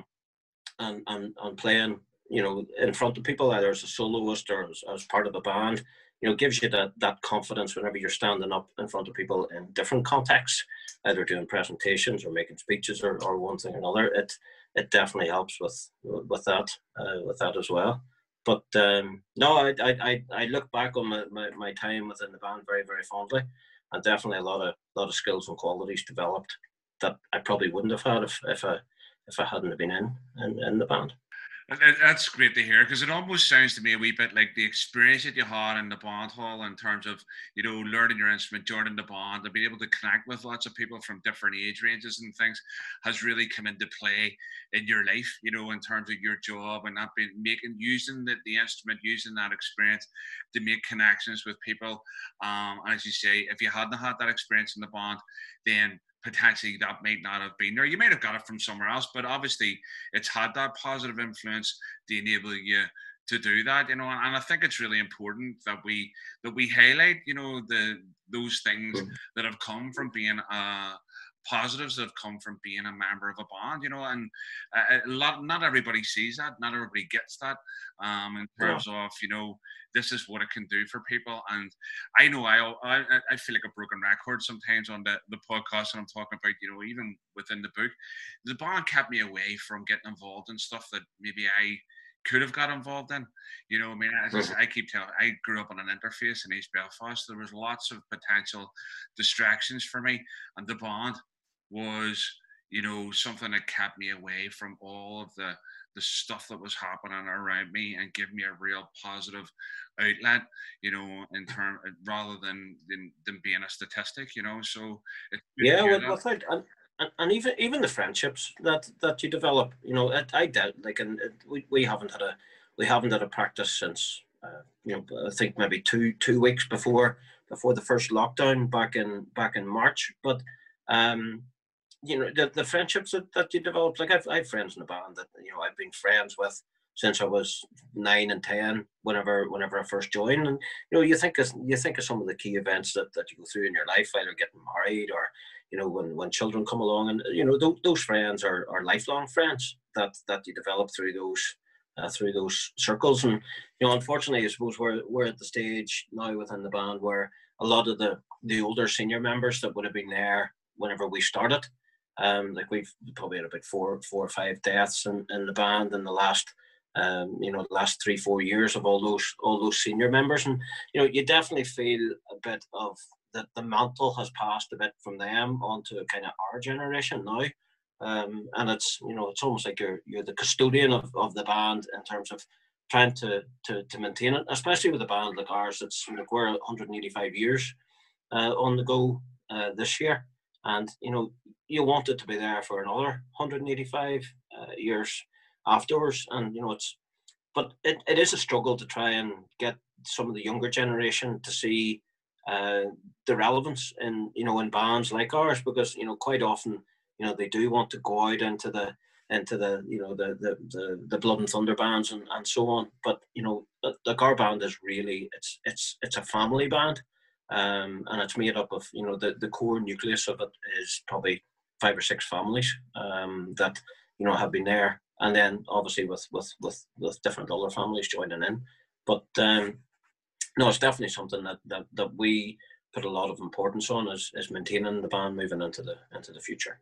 and and, and playing you know in front of people either as a soloist or as, as part of a band you know gives you that that confidence whenever you're standing up in front of people in different contexts either doing presentations or making speeches or, or one thing or another it it definitely helps with with that uh, with that as well but um, no, I, I, I look back on my, my, my, time within the band very, very fondly, and definitely a lot of lot of skills and qualities developed that I probably wouldn't have had if, if I if I hadn't been in, in, in the band. That's great to hear because it almost sounds to me a wee bit like the experience that you had in the band hall in terms of you know learning your instrument, joining the band, and being able to connect with lots of people from different age ranges and things has really come into play in your life. You know, in terms of your job and not being making using the, the instrument, using that experience to make connections with people. Um, and as you say, if you hadn't had that experience in the band, then potentially that might not have been there. You might have got it from somewhere else, but obviously it's had that positive influence to enable you to do that, you know. And I think it's really important that we that we highlight, you know, the those things mm-hmm. that have come from being a positives that have come from being a member of a band, you know, and uh, a lot, not everybody sees that, not everybody gets that, um, in terms yeah. of, you know, this is what it can do for people. And I know I, I, I feel like a broken record sometimes on the, the podcast and I'm talking about, you know, even within the book, the band kept me away from getting involved in stuff that maybe I, could have got involved in. You know, I mean, I, just, I keep telling, I grew up on an interface in East Belfast. There was lots of potential distractions for me, and the band was you know something that kept me away from all of the the stuff that was happening around me and give me a real positive outlet you know in term rather than than, than being a statistic you know? So yeah well, without, and, and even even the friendships that that you develop you know it, i doubt like and we, we haven't had a we haven't had a practice since uh, you know i think maybe two two weeks before before the first lockdown back in back in march. But um you know the, the friendships that, that you develop like I've, I have friends in the band that you know I've been friends with since I was nine and ten whenever whenever I first joined. And you know you think of you think of some of the key events that, that you go through in your life either getting married or you know when when children come along. And you know th- those friends are, are lifelong friends that that you develop through those uh, through those circles. And you know unfortunately i suppose we're we're at the stage now within the band where a lot of the the older senior members that would have been there whenever we started um like we've probably had about four four or five deaths in, in the band in the last um, you know, last three, four years of all those all those senior members. And you know, you definitely feel a bit of that the mantle has passed a bit from them onto kind of our generation now. Um, and it's you know it's almost like you're you're the custodian of, of the band in terms of trying to, to to maintain it, especially with a band like ours. It's like we're 185 years uh, on the go uh, this year, and you know you want it to be there for another 185 uh, years afterwards. And you know it's, but it, it is a struggle to try and get some of the younger generation to see uh, the relevance in you know in bands like ours because you know quite often you know they do want to go out into the into the you know the the the, the blood and thunder bands and, and so on but you know the our band is really it's it's it's a family band um and it's made up of you know the the core nucleus of it is probably five or six families um that you know have been there and then obviously with with with with different other families joining in but um no, it's definitely something that, that, that we put a lot of importance on is, is maintaining the band moving into the into the future.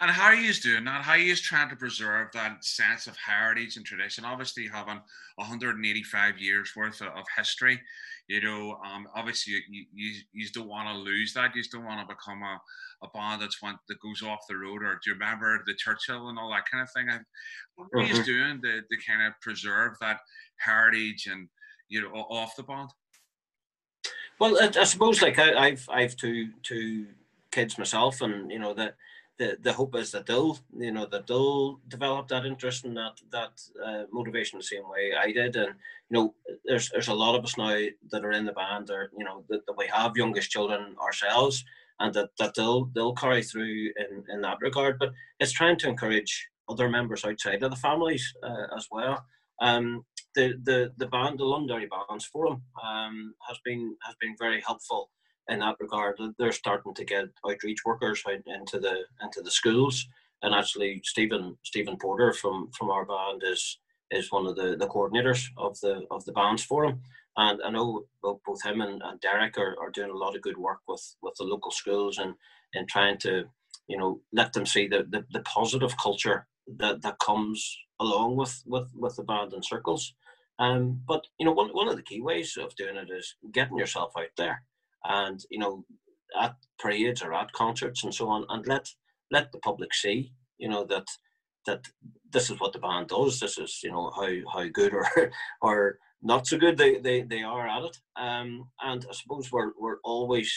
And how are you doing that? How are you trying to preserve that sense of heritage and tradition? Obviously, having 185 years worth of, of history, you know, um, obviously you, you, you don't want to lose that. You don't want to become a, a band that's one that goes off the road. Or do you remember the Churchill and all that kind of thing? What are you mm-hmm. doing to, to kind of preserve that heritage and you know off the band? Well, I, I suppose like I, have I've two two kids myself, and you know that the the hope is that they'll you know that they'll develop that interest and that that uh, motivation the same way I did, and you know there's there's a lot of us now that are in the band, or you know that, that we have youngest children ourselves, and that that they'll they'll carry through in in that regard. But it's trying to encourage other members outside of the families uh, as well. Um, the the the band, the Londonderry Bands Forum, um, has been has been very helpful in that regard. They're starting to get outreach workers out into the into the schools, and actually Stephen Stephen Porter from from our band is is one of the, the coordinators of the of the bands forum. And I know both him and, and Derek are, are doing a lot of good work with, with the local schools and, and trying to, you know, let them see the, the, the positive culture that, that comes along with, with, with the band and circles. Um, but you know, one, one of the key ways of doing it is getting yourself out there, and you know, at parades or at concerts and so on, and let let the public see, you know, that that this is what the band does. This is you know how how good or or not so good they, they, they are at it. Um, and I suppose we're we're always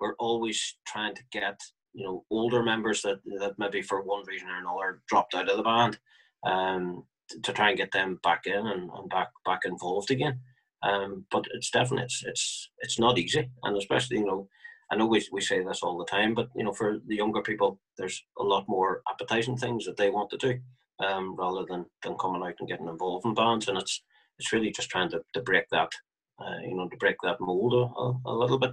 we're always trying to get you know older members that that maybe for one reason or another dropped out of the band um, to try and get them back in and, and back back involved again. Um, but it's definitely it's it's it's not easy, and especially you know, I know we we say this all the time, but you know, for the younger people, there's a lot more appetizing things that they want to do, um, rather than than coming out and getting involved in bands, and it's it's really just trying to, to break that, uh, you know, to break that mold a, a little bit.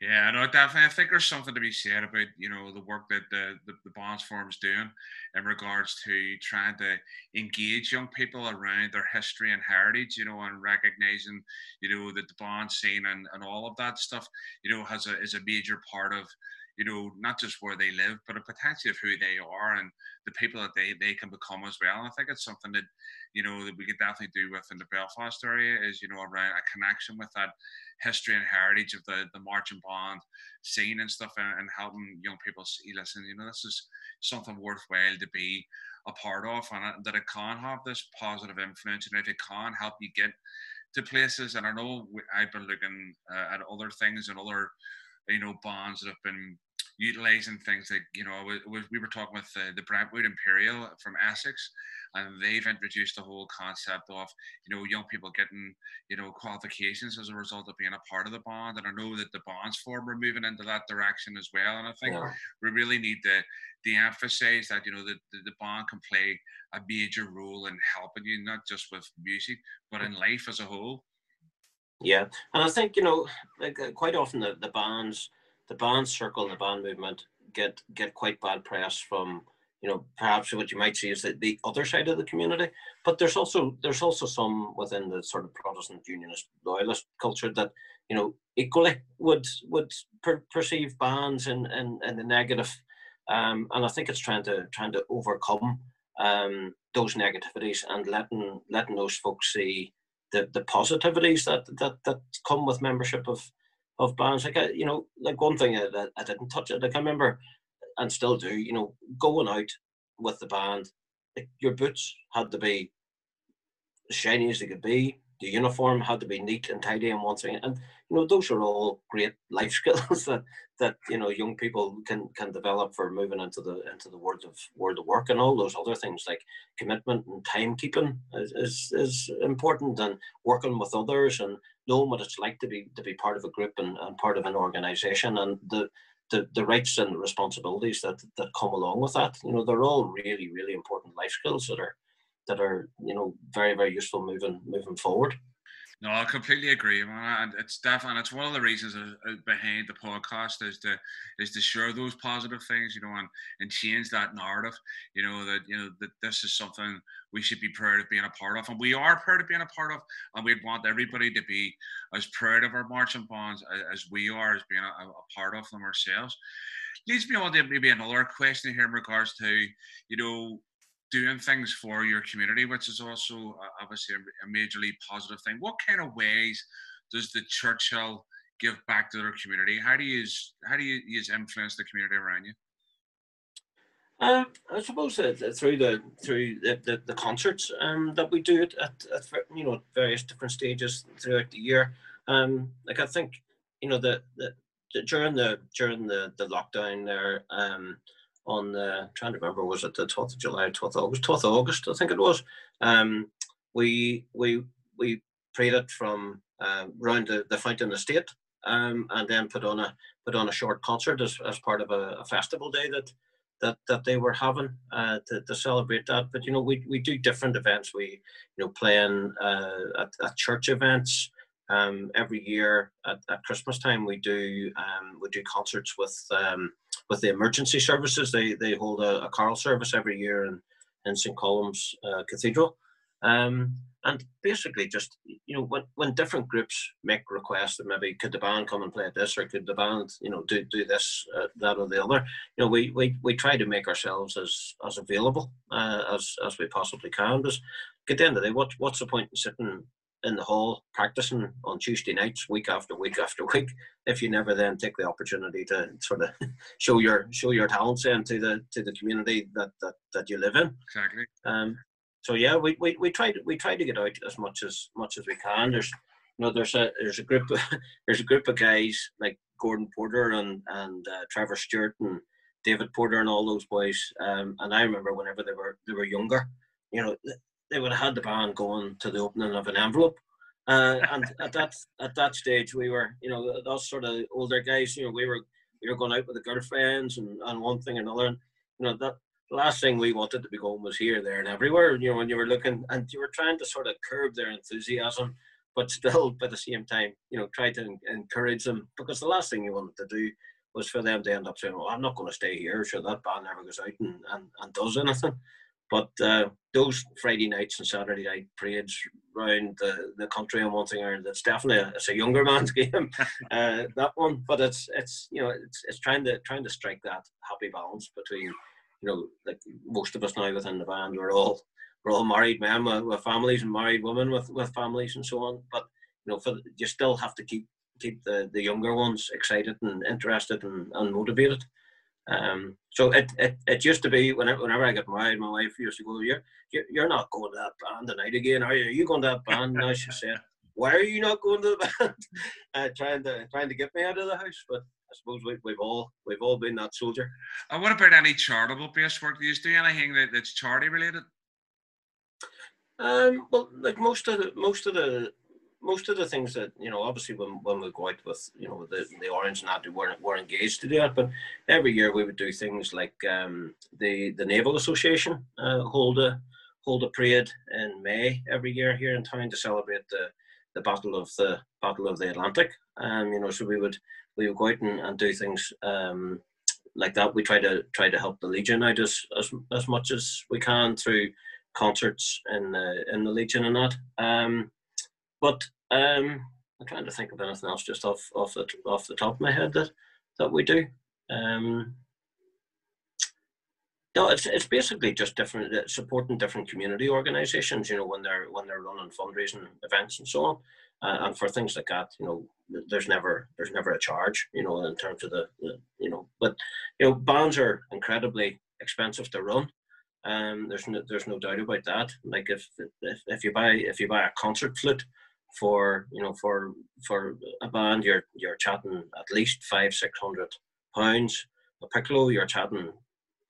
Yeah, no, definitely. I think there's something to be said about you know the work that the the, the Bonds Forum's doing in regards to trying to engage young people around their history and heritage, you know, and recognizing you know that the bond scene and, and all of that stuff, you know, has a is a major part of you know, not just where they live, but a potential of who they are and the people that they, they can become as well. And I think it's something that, you know, that we could definitely do within the Belfast area is, you know, around a connection with that history and heritage of the, the marching band scene and stuff and, and helping young people see, listen, you know, this is something worthwhile to be a part of and that it can have this positive influence and if it can help you get to places. And I know I've been looking uh, at other things and other, you know, bands that have been utilizing things like you know we, we were talking with the, the Brentwood Imperial from Essex, and they've introduced the whole concept of you know young people getting you know qualifications as a result of being a part of the bond. And I know that the bonds forum are moving into that direction as well. And I think yeah. we really need to de-emphasize that you know the, the, the bond can play a major role in helping you not just with music but in life as a whole. Yeah, and I think you know, like uh, quite often the, the bands the band circle and the band movement get get quite bad press from you know perhaps what you might see is that the other side of the community. But there's also there's also some within the sort of protestant unionist loyalist culture that you know equally would would per- perceive bands in, in in the negative. Um and i think it's trying to trying to overcome um those negativities and letting letting those folks see the the positivities that that that come with membership of of bands like I, you know like one thing that I, I didn't touch it like i remember and still do, you know, going out with the band, like your boots had to be as shiny as they could be. The uniform had to be neat and tidy and once thing. And you know, those are all great life skills that that you know young people can can develop for moving into the into the world of world of work and all those other things like commitment and timekeeping is, is is important and working with others and knowing what it's like to be to be part of a group and, and part of an organization and the the, the rights and responsibilities that that come along with that. You know, they're all really, really important life skills that are that are, you know, very, very useful moving moving forward. No, I completely agree, man. And it's definitely it's one of the reasons behind the podcast is to is to share those positive things, you know, and, and change that narrative. You know that you know that this is something we should be proud of being a part of, and we are proud of being a part of, and we'd want everybody to be as proud of our marching bands as we are as being a, a part of them ourselves. Leads me on to maybe another question here in regards to you know doing things for your community, which is also uh, obviously a, majorly positive thing. What kind of ways does the Churchill give back to their community? How do you how do you use influence the community around you? Uh, I suppose uh, through the through the, the, the concerts um, that we do at, at you know various different stages throughout the year. Um, like I think you know the, the, the during the during the, the lockdown there, um, on the trying to remember was it the 12th of July, 12th of August, 12th of August, I think it was. Um, we we we prayed it from uh, around the, the Fountain Estate um, and then put on a put on a short concert as, as part of a, a festival day that that that they were having uh, to, to celebrate that. But you know, we, we do different events. We you know playing uh, at, at church events. Um, every year at, at Christmas time, we do um, we do concerts with um, with the emergency services. They they hold a, a carol service every year in in St Columb's uh, Cathedral, um, and basically just you know when when different groups make requests that maybe could the band come and play this or could the band you know do do this uh, that or the other. You know we we we try to make ourselves as as available uh, as as we possibly can. Because at the end of the day, what what's the point in sitting in the hall practicing on Tuesday nights, week after week after week, if you never then take the opportunity to sort of show your show your talents into the to the community that that, that you live in. Exactly. Um. So yeah, we, we, we try to we try to get out as much as much as we can. There's you know there's a there's a group of, there's a group of guys like Gordon Porter and and uh, Trevor Stewart and David Porter and all those boys. Um, and I remember whenever they were they were younger, you know, they would have had the band going to the opening of an envelope. Uh, and at that at that stage, we were, you know, those sort of older guys. You know, we were we were going out with the girlfriends and, and one thing and another. And, you know, that last thing we wanted to be going was here, there, and everywhere. You know, when you were looking and you were trying to sort of curb their enthusiasm, but still, at the same time, you know, try to encourage them because the last thing you wanted to do was for them to end up saying, "Well, I'm not going to stay here." so that band never goes out and, and, and does anything. But uh, those Friday nights and Saturday night parades around the, the country and one thing or that's definitely a, it's a younger man's game. uh, that one, but it's it's you know it's it's trying to trying to strike that happy balance between you know like most of us now within the band we're all we're all married men with, with families and married women with with families and so on. But you know for you still have to keep keep the the younger ones excited and interested and, and motivated. Um, so it, it, it used to be whenever, whenever I got married, my wife used to go, "You're you're not going to that band tonight again, are you? Are you going to that band?" now she said, "Why are you not going to the band?" uh, trying to trying to get me out of the house, but I suppose we, we've all we've all been that soldier. And what about any charitable based work? Do you do anything that, that's charity related? Um, well, like most of the most of the most of the things that you know, obviously when, when we go out with you know the, the orange and that, we weren't we're engaged to do that. But every year we would do things like um, the the Naval Association uh, hold a hold a parade in May every year here in town to celebrate the the battle of the battle of the Atlantic. Um, you know, so we would we would go out and, and do things um, like that. We try to try to help the Legion out as as, as much as we can through concerts in the in the Legion and that. Um, but um, I'm trying to think of anything else just off off the off the top of my head that that we do. Um, no, it's it's basically just different uh, supporting different community organisations. You know, when they're when they're running fundraising events and so on, uh, and for things like that, you know, there's never there's never a charge. You know, in terms of the, the you know, but you know, bands are incredibly expensive to run. Um, there's no, there's no doubt about that. Like if, if if you buy if you buy a concert flute for you know for for a band, you're you're chatting at least five six hundred pounds. A piccolo, you're chatting a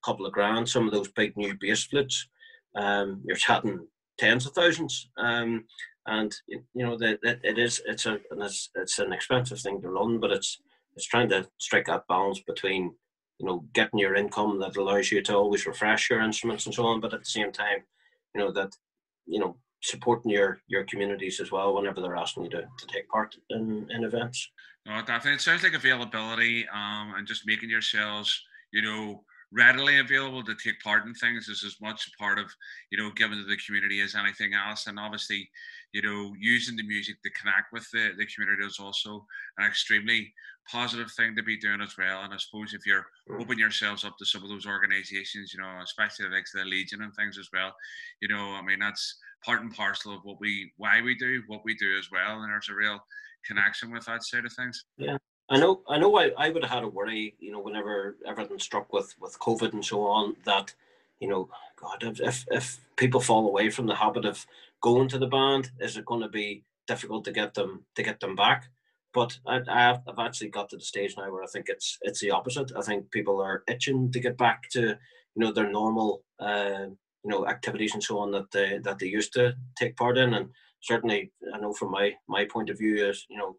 couple of grand. Some of those big new bass flutes, um, you're chatting tens of thousands. Um, and you know that it is it's a it's, it's an expensive thing to run, but it's it's trying to strike that balance between you know, getting your income that allows you to always refresh your instruments and so on, but at the same time, you know, that, you know, supporting your your communities as well whenever they're asking you to, to take part in, in events. No, definitely. It sounds like availability um, and just making yourselves, you know, readily available to take part in things is as much a part of you know giving to the community as anything else and obviously you know using the music to connect with the, the community is also an extremely positive thing to be doing as well and i suppose if you're mm. opening yourselves up to some of those organizations you know especially like the legion and things as well you know i mean that's part and parcel of what we why we do what we do as well and there's a real connection with that side of things yeah I know, I know. I, I would have had a worry, you know, whenever everything struck with with COVID and so on, that, you know, God, if if people fall away from the habit of going to the band, is it going to be difficult to get them to get them back? But I, I've, actually got to the stage now where I think it's it's the opposite. I think people are itching to get back to you know their normal uh, you know activities and so on that they that they used to take part in, and certainly I know from my my point of view is you know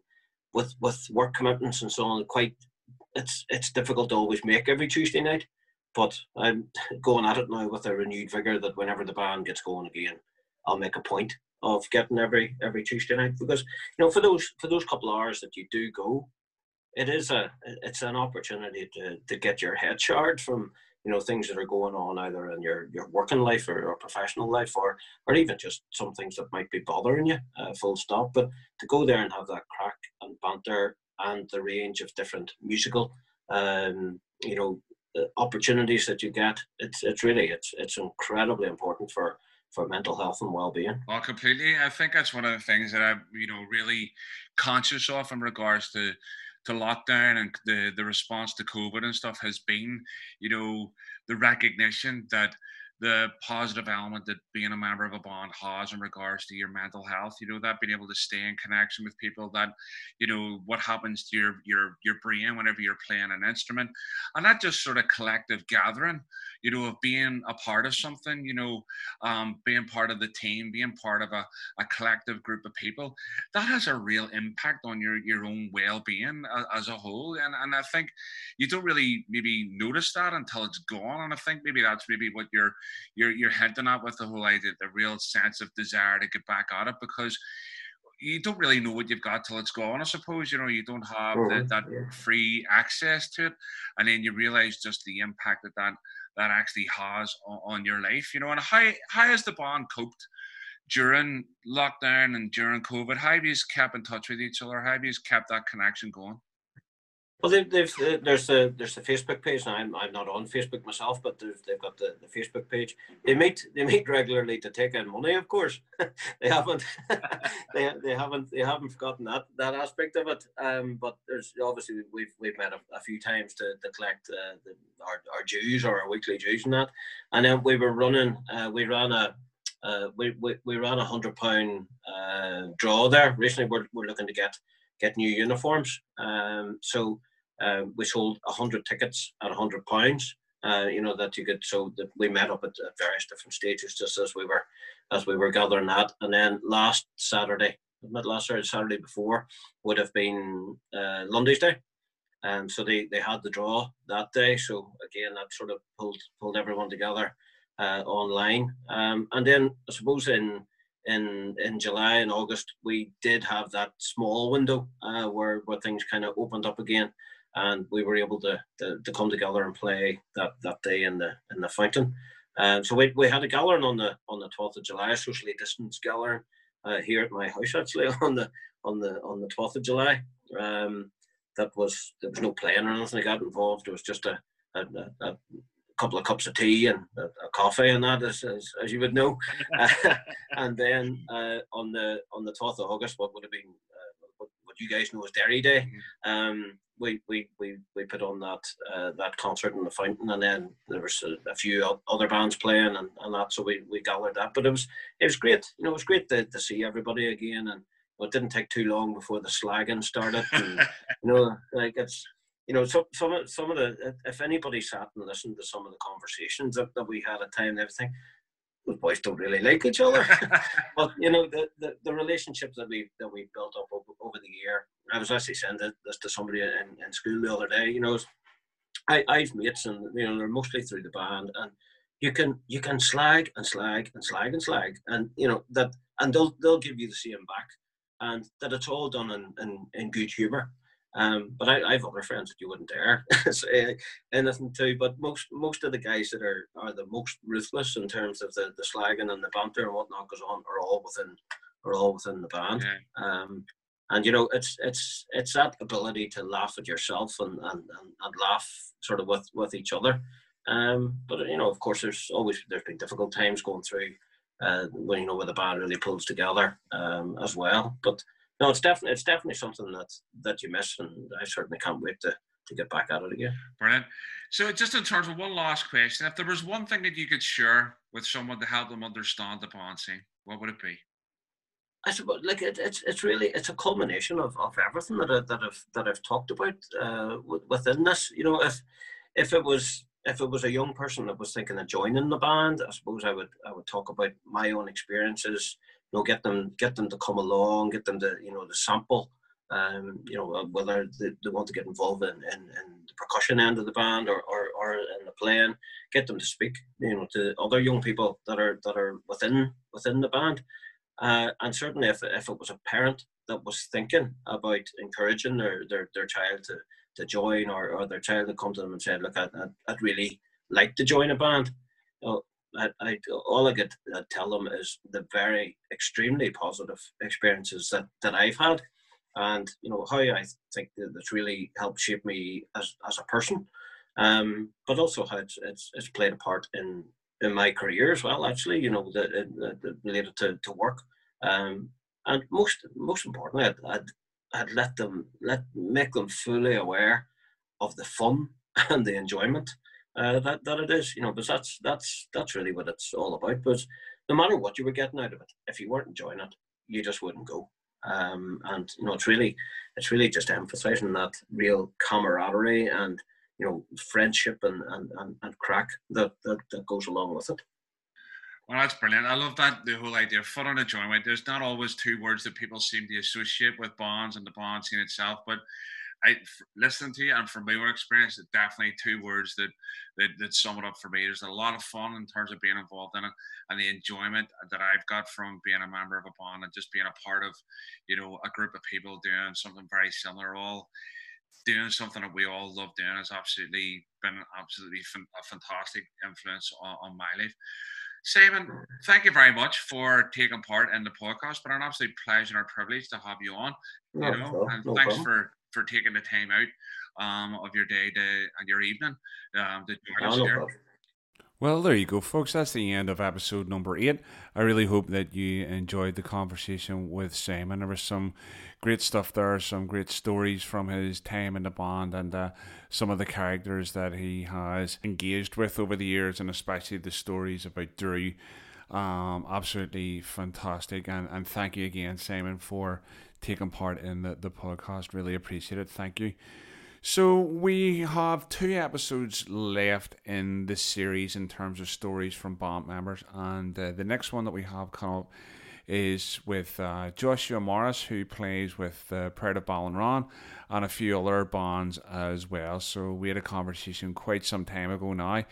with with work commitments and so on, quite it's it's difficult to always make every Tuesday night. But I'm going at it now with a renewed vigor that whenever the band gets going again, I'll make a point of getting every every Tuesday night because you know for those for those couple hours that you do go, it is a it's an opportunity to to get your head charged from you know things that are going on either in your your working life or, professional life or or even just some things that might be bothering you uh, full stop. But to go there and have that crack and banter and the range of different musical um you know uh, opportunities that you get it's it's really it's it's incredibly important for for mental health and well-being. Well completely. I think that's one of the things that i'm you know really conscious of in regards to to lockdown and the the response to COVID and stuff has been, you know, the recognition that the positive element that being a member of a band has in regards to your mental health you know that being able to stay in connection with people that you know what happens to your your your brain whenever you're playing an instrument and that just sort of collective gathering you know of being a part of something you know um, being part of the team being part of a, a collective group of people that has a real impact on your your own well-being as a whole and, and i think you don't really maybe notice that until it's gone and i think maybe that's maybe what you're you're you're hinting at with the whole idea, the real sense of desire to get back at it because you don't really know what you've got till it's gone. I suppose you know you don't have the, mm-hmm. that free access to it, and then you realize just the impact that that, that actually has on, on your life. You know, and how how has the bond coped during lockdown and during COVID? How have you kept in touch with each other? How have you kept that connection going? Well, they've, they've, uh, there's a there's a Facebook page. I'm, I'm not on Facebook myself, but they've got the, the Facebook page. They meet they meet regularly to take in money. Of course, they haven't they, they haven't they haven't forgotten that that aspect of it. Um, but there's obviously we've we've met a, a few times to, to collect uh, the, our our dues or our weekly dues and that. And then we were running. Uh, we ran a uh, we, we, we ran a hundred pound uh, draw there recently. We're, we're looking to get get new uniforms. Um, so uh, we sold 100 tickets at 100 pounds. Uh, you know that you could so that we met up at, various different stages just as we were as we were gathering that. And then last saturday not last saturday saturday before would have been uh, lundy's day. And so they they had the draw that day. So again that sort of pulled pulled everyone together uh, online. Um, and then i suppose in in in july and august we did have that small window uh, where where things kind of opened up again and we were able to, to, to come together and play that, that day in the in the fountain. Um, so we, we had a gathering on the on the twelfth of July, a socially distanced gathering uh, here at my house actually on the on the on the twelfth of July. Um, that was there was no playing or anything that involved. It was just a, a, a couple of cups of tea and a, a coffee and that, as, as, as you would know. and then uh, on the on the twelfth of August, what would have been uh, what, what, you guys know as Derry Day, mm-hmm. um, we, we we we put on that uh, that concert in the fountain, and then there was a, a, few other bands playing and, and that, so we, we gathered that. But it was it was great, you know, it was great to, to see everybody again, and it didn't take too long before the slagging started. And, you know, like it's you know, some some of some of the if anybody sat and listened to some of the conversations that, that we had at time and everything, the boys don't really like each other. but you know, the, the, the relationships that we that we built up over, over the year. I was actually saying this to somebody in, in school the other day. You know, I I've mates and you know they're mostly through the band and you can you can slag and slag and slag and slag and you know that and they'll they'll give you the same back and that it's all done in, in, in good humor um, but I, I, have other friends that you wouldn't dare say anything to. But most most of the guys that are, are the most ruthless in terms of the, the slagging and the banter and whatnot goes on are all within are all within the band. Yeah. Um, and you know it's it's it's that ability to laugh at yourself and, and, and, and laugh sort of with, with each other. Um, but you know, of course, there's always there's been difficult times going through uh, when you know where the band really pulls together um, as well. But no, it's definitely it's definitely something that that you miss, and I certainly can't wait to to get back at it again. Brilliant. So, just in terms of one last question, if there was one thing that you could share with someone to help them understand the scene, what would it be? I suppose, like it, it's it's really it's a culmination of, of everything that I, that I've that I've talked about uh, within this. You know, if if it was if it was a young person that was thinking of joining the band, I suppose I would I would talk about my own experiences you know, get them get them to come along, get them to you know to sample. Um, you know, uh, whether they, they want to get involved in, in, in, the percussion end of the band or, or, or in the playing, get them to speak, you know, to other young people that are that are within within the band. Uh, and certainly if, if it was a parent that was thinking about encouraging their, their, their child to, to join or, or their child to come to them and said, look, I'd, I'd really like to join a band, you know, I, I all I could uh, tell them is the very extremely positive experiences that, that I've had, and you know how I think that that's really helped shape me as, as a person, um, but also how it's, it's, it's played a part in in my career as well. Actually, you know, that related to, to work, um, and most most importantly, I'd, I'd I'd let them let make them fully aware of the fun and the enjoyment uh, that that it is, you know, because that's that's that's really what it's all about. But no matter what you were getting out of it, if you weren't enjoying it, you just wouldn't go. Um, and you know, it's really it's really just emphasizing that real camaraderie and you know friendship and and, and, and crack that, that that goes along with it. Well, that's brilliant. I love that the whole idea of fun and enjoyment. There's not always two words that people seem to associate with bonds and the bond scene itself, but I listening to you and from my own experience, it's definitely two words that, that that sum it up for me. There's a lot of fun in terms of being involved in it, and the enjoyment that I've got from being a member of a band and just being a part of, you know, a group of people doing something very similar. All doing something that we all love doing has absolutely been absolutely a fantastic influence on, on my life. Simon, thank you very much for taking part in the podcast. But an absolute pleasure and a privilege to have you on. You no, know, no, and no thanks problem. for for taking the time out um, of your day to, and your evening um, to join us here. Well, there you go, folks. That's the end of episode number eight. I really hope that you enjoyed the conversation with Simon. There was some great stuff there, some great stories from his time in the band, and uh, some of the characters that he has engaged with over the years, and especially the stories about Drew. Um, absolutely fantastic, and, and thank you again, Simon, for taking part in the, the podcast. Really appreciate it. Thank you. So we have two episodes left in this series in terms of stories from band members, and uh, the next one that we have come up is with uh, Joshua Morris, who plays with uh, Pride of Ballinran and a few other bands as well. So we had a conversation quite some time ago now,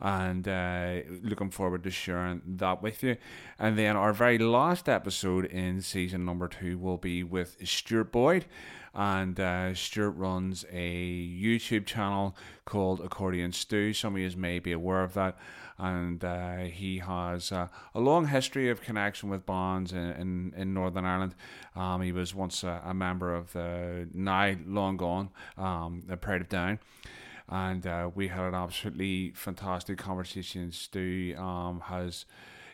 and uh, looking forward to sharing that with you. And then our very last episode in season number two will be with Stuart Boyd and uh, Stuart runs a YouTube channel called Accordion Stew. Some of you may be aware of that, and uh, he has uh, a long history of connection with Bonds in, in, in Northern Ireland. Um, he was once a, a, member of the now long gone um, Pride of Down. And uh, we had an absolutely fantastic conversation. Stu um, has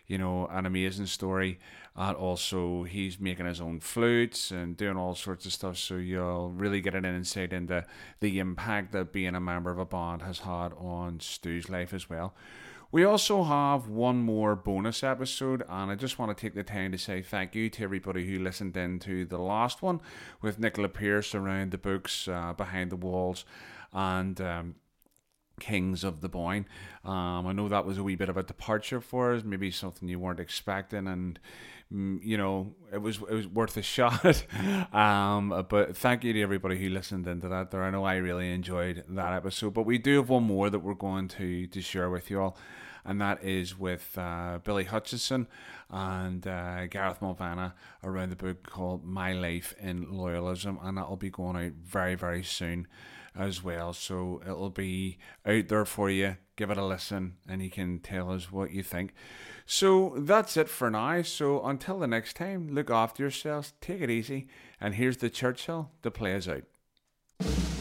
you know, an amazing story. And also, he's making his own flutes and doing all sorts of stuff. So you'll really get an insight into the impact that being a member of a band has had on Stu's life as well. We also have one more bonus episode, and I just want to take the time to say thank you to everybody who listened in to the last one with Nicola Pierce around the books uh, behind the walls and um, Kings of the Boyne. Um, I know that was a wee bit of a departure for us, maybe something you weren't expecting, and mm, you know it was it was worth a shot. um, but thank you to everybody who listened into that. There, I know I really enjoyed that episode. But we do have one more that we're going to to share with you all, and that is with uh, Billy Hutchinson and uh, Gareth Mulvenna around the book called My Life in Loyalism, and that will be going out very very soon as well. So it'll be out there for you. Give it a listen and you can tell us what you think. So that's it for now. So until the next time, look after yourselves, take it easy, and here's the Churchill to play us out.